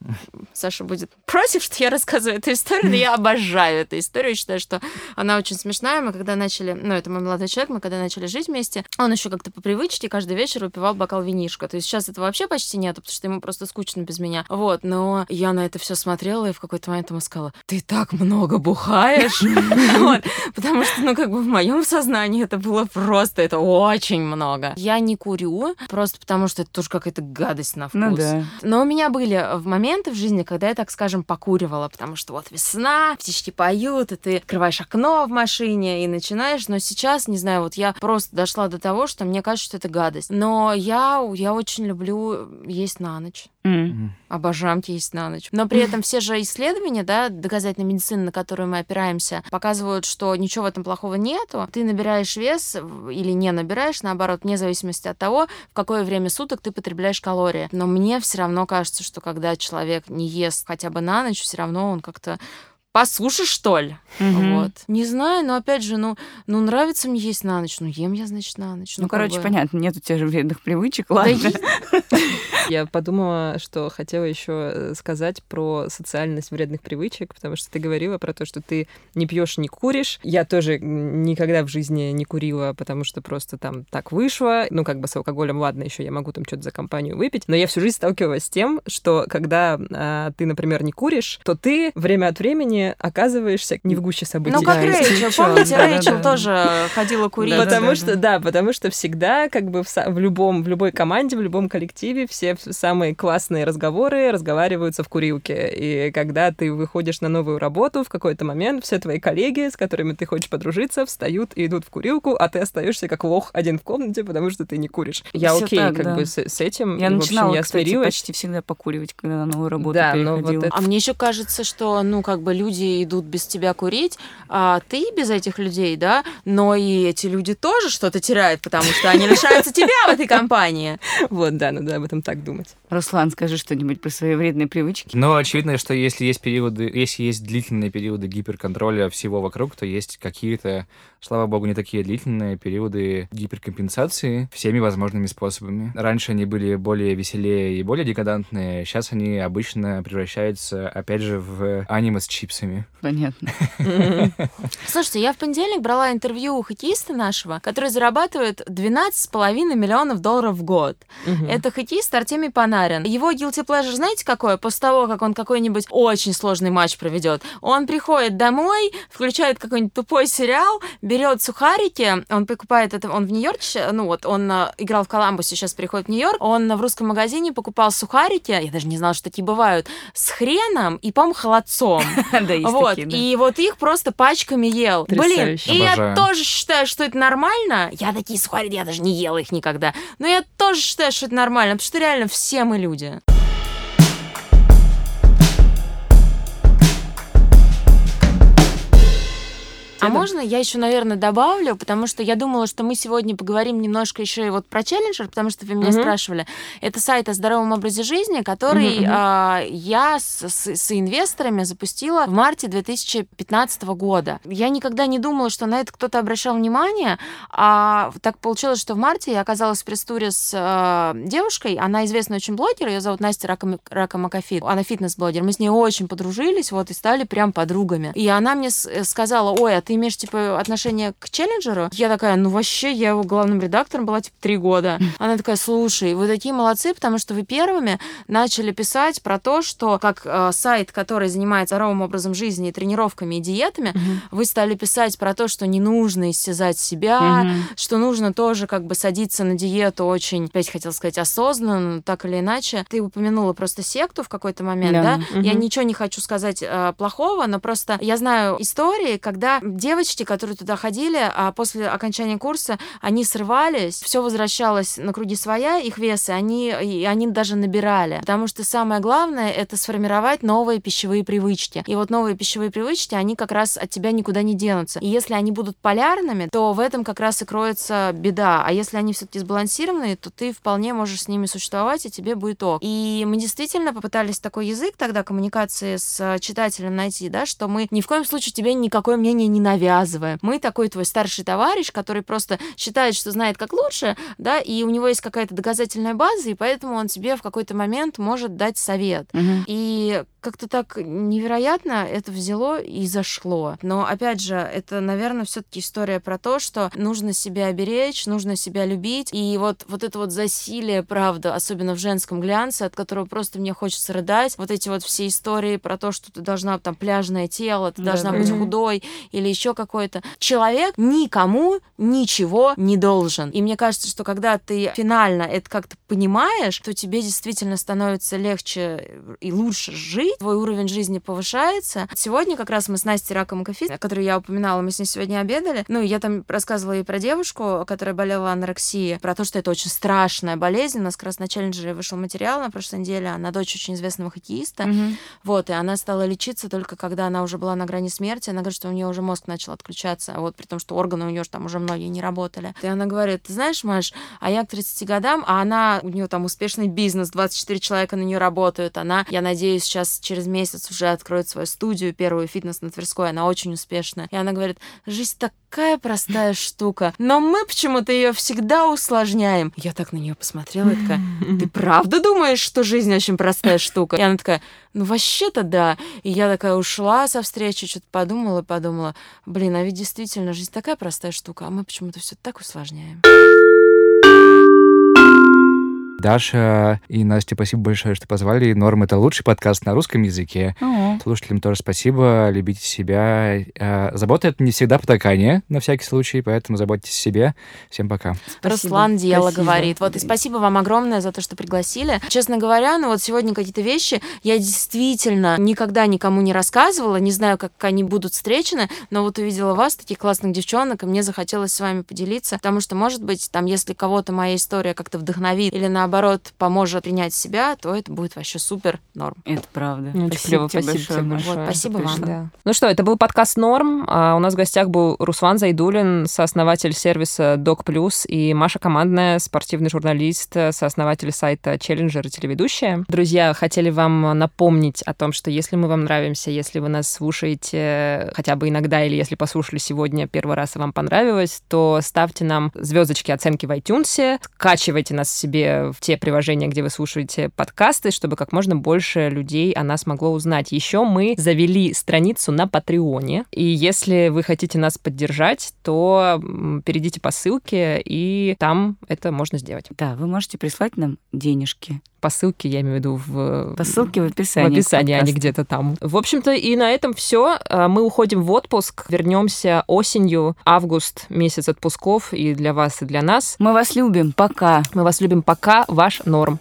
Саша будет против, что я рассказываю эту историю, но я обожаю эту историю. Считаю, что она очень смешная. Мы когда начали, ну, это мой молодой человек, мы когда начали жить вместе, он еще как-то по привычке каждый вечер выпивал бокал винишка. То есть сейчас это вообще почти нету, потому что ему просто скучно без меня. Вот, но я на это все смотрела и в какой-то момент ему сказала, ты так много бухаешь. Потому что, ну, как бы в моем сознании это было просто, это очень много. Я не курю, просто потому что это тоже какая-то гадость на вкус. Ну да. Но у меня были э, моменты в жизни, когда я, так скажем, покуривала, потому что вот весна, птички поют, и ты открываешь окно в машине и начинаешь. Но сейчас, не знаю, вот я просто дошла до того, что мне кажется, что это гадость. Но я, я очень люблю есть на ночь. М. Обожаем есть на ночь. Но при этом все же исследования, да, доказательной медицины, на которую мы опираемся, показывают, что ничего в этом плохого нету. Ты набираешь вес или не набираешь, наоборот, вне зависимости от того, в какое время суток ты потребляешь калории. Но мне все равно кажется, что когда человек не ест хотя бы на ночь, все равно он как-то по суше, что ли? Мгм. Вот. Не знаю, но опять же, ну, ну нравится мне есть на ночь, ну ем я, значит, на ночь. Ну, как короче, бы- понятно, нет у тебя же вредных привычек, ладно. Я подумала, что хотела еще сказать про социальность вредных привычек, потому что ты говорила про то, что ты не пьешь, не куришь. Я тоже никогда в жизни не курила, потому что просто там так вышло. Ну, как бы с алкоголем, ладно, еще я могу там что-то за компанию выпить. Но я всю жизнь сталкивалась с тем, что когда а, ты, например, не куришь, то ты время от времени оказываешься не в гуще событий. Ну, как Да, Рэйчел. Помните, да-да-да. Рэйчел тоже ходила курить. Да, Потому да, что, да, потому что всегда как бы в, в любом, в любой команде, в любом коллективе все самые классные разговоры разговариваются в курилке. И когда ты выходишь на новую работу, в какой-то момент все твои коллеги, с которыми ты хочешь подружиться, встают и идут в курилку, а ты остаешься как лох один в комнате, потому что ты не куришь. Я Всё окей, так, как да. бы с, с этим. Я И, начинала, общем, я кстати, смирилась. почти всегда покуривать, когда на новую работу Да, но вот переходила. это- А мне еще кажется, что, ну, как бы люди идут без тебя курить, а ты без этих людей, да, но и эти люди тоже что-то теряют, потому что они лишаются тебя в этой компании. Вот, да, надо об этом так думать. Руслан, скажи что-нибудь про свои вредные привычки. Но очевидно, что если есть периоды, если есть длительные периоды гиперконтроля всего вокруг, то есть какие-то, слава богу, не такие длительные периоды гиперкомпенсации всеми возможными способами. Раньше они были более веселее и более декадантные, сейчас они обычно превращаются, опять же, в аниме с чипсами. Понятно. Слушайте, я в понедельник брала интервью у хоккеиста нашего, который зарабатывает 12,5 миллионов долларов в год. Это хоккеист Артемий Панарин. Его guilty pleasure, знаете, какое? После того, как он какой-нибудь очень сложный матч проведет, он приходит домой, включает какой-нибудь тупой сериал, берет сухарики, он покупает это, он в Нью-Йорке, ну вот, он а, играл в Коламбусе, сейчас переходит в Нью-Йорк, он в русском магазине покупал сухарики, я даже не знала, что такие бывают, с хреном и, по-моему, холодцом. Да, есть Вот, такие, да. и вот их просто пачками ел. Блин, Потрясающе. и я тоже считаю, что это нормально. Я такие сухари, я даже не ела их никогда. Но я тоже считаю, что это нормально, потому что реально все мы люди. А можно я еще, наверное, добавлю, потому что я думала, что мы сегодня поговорим немножко еще и вот про челленджер, потому что вы меня Мгм. спрашивали. Это сайт о здоровом образе жизни, который Мгм, мгм. а, я с, с- с инвесторами запустила в марте 2015 года. Я никогда не думала, что на это кто-то обращал внимание, а так получилось, что в марте я оказалась в пресс-туре с а, девушкой, она известный очень блогер, ее зовут Настя Рака, Рака Макафи, она фитнес-блогер. Мы с ней очень подружились, вот, и стали прям подругами. И она мне э, сказала, ой, а ты имеешь, типа, отношение к челленджеру? Я такая, ну вообще, я его главным редактором была, типа, три года. Она такая, слушай, вы такие молодцы, потому что вы первыми начали писать про то, что как э, сайт, который занимается здоровым образом жизни и тренировками и диетами, Мгм. вы стали писать про то, что не нужно истязать себя, Мгм. что нужно тоже как бы садиться на диету очень, опять хотела сказать, осознанно, но так или иначе. Ты упомянула просто секту в какой-то момент, Да. да? Я Мгм. ничего не хочу сказать э, плохого, но просто я знаю истории, когда девочки, которые туда ходили, а после окончания курса они срывались, все возвращалось на круги своя, их весы, они, и они даже набирали. Потому что самое главное — это сформировать новые пищевые привычки. И вот новые пищевые привычки, они как раз от тебя никуда не денутся. И если они будут полярными, то в этом как раз и кроется беда. А если они все-таки сбалансированные, то ты вполне можешь с ними существовать, и тебе будет ок. И мы действительно попытались такой язык тогда коммуникации с э, читателем найти, да, что мы ни в коем случае тебе никакое мнение не навязываем. Мы такой твой старший товарищ, который просто считает, что знает как лучше, да, и у него есть какая-то доказательная база, и поэтому он тебе в какой-то момент может дать совет. Мгм. И как-то так невероятно это взяло и зашло. Но опять же, это, наверное, все-таки история про то, что нужно себя беречь, нужно себя любить. И вот, вот это вот засилие, правда, особенно в женском глянце, от которого просто мне хочется рыдать. Вот эти вот все истории про то, что ты должна там пляжное тело, ты Да, должна да, быть худой или еще какой-то. Человек никому ничего не должен. И мне кажется, что когда ты финально это как-то понимаешь, то тебе действительно становится легче и лучше жить, твой уровень жизни повышается. Сегодня как раз мы с Настей Раком Кофи, которую я упоминала, мы с ней сегодня обедали. Ну, и я там рассказывала ей про девушку, которая болела анорексией, про то, что это очень страшная болезнь. У нас как раз на челленджере вышел материал на прошлой неделе. Она дочь очень известного хоккеиста. Мгм. Вот, и она стала лечиться только когда она уже была на грани смерти. Она говорит, что у нее уже мозг начал отключаться, вот при том, что органы у нее там уже многие не работали. И она говорит, ты знаешь, Маш, а я к 30 годам, а она, у нее там успешный бизнес, 24 человека на нее работают, она, я надеюсь, сейчас через месяц уже откроет свою студию, первую фитнес на Тверской, она очень успешная. И она говорит, жизнь такая простая штука, но мы почему-то ее всегда усложняем. Я так на нее посмотрела и такая, ты правда думаешь, что жизнь очень простая штука? И она такая, ну вообще-то да. И я такая ушла со встречи, что-то подумала подумала, блин, а ведь действительно жизнь такая простая штука, а мы почему-то все так усложняем. Даша и Настя, спасибо большое, что позвали. Норм — это лучший подкаст на русском языке. О, Слушателям тоже спасибо, любите себя. Э, Забота — это не всегда потакание, на всякий случай, поэтому заботьтесь о себе. Всем пока. спасибо. Руслан Диело Спасибо. говорит. Вот и спасибо вам огромное за то, что пригласили. Честно говоря, ну вот сегодня какие-то вещи я действительно никогда никому не рассказывала, не знаю, как они будут встречены, но вот увидела вас, таких классных девчонок, и мне захотелось с вами поделиться, потому что, может быть, там, если кого-то моя история как-то вдохновит или, наоборот, поможет принять себя, то это будет вообще супер норм. Это правда. Очень клево, тебе спасибо тебе большое. Вот, спасибо вам. Да. Ну что, это был подкаст «Норм». А у нас в гостях был Руслан Зайдулин, сооснователь сервиса Док Плюс, и Маша Командная, спортивный журналист, сооснователь сайта Челленджер и телеведущая. Друзья, хотели вам напомнить о том, что если мы вам нравимся, если вы нас слушаете хотя бы иногда, или если послушали сегодня первый раз и вам понравилось, то ставьте нам звездочки оценки в iTunes, скачивайте нас себе в те приложения, где вы слушаете подкасты, чтобы как можно больше людей о нас могло узнать. Еще мы завели страницу на Патреоне, и если вы хотите нас поддержать, то перейдите по ссылке, и там это можно сделать. Да, вы можете прислать нам денежки. По ссылке, я имею в виду в... По ссылке в в описании. к описании, а не где-то там. В общем-то, и на этом все. Мы уходим в отпуск, вернемся осенью, август, месяц отпусков и для вас, и для нас. Мы вас любим. Пока. Мы вас любим. Пока. Ваш Норм.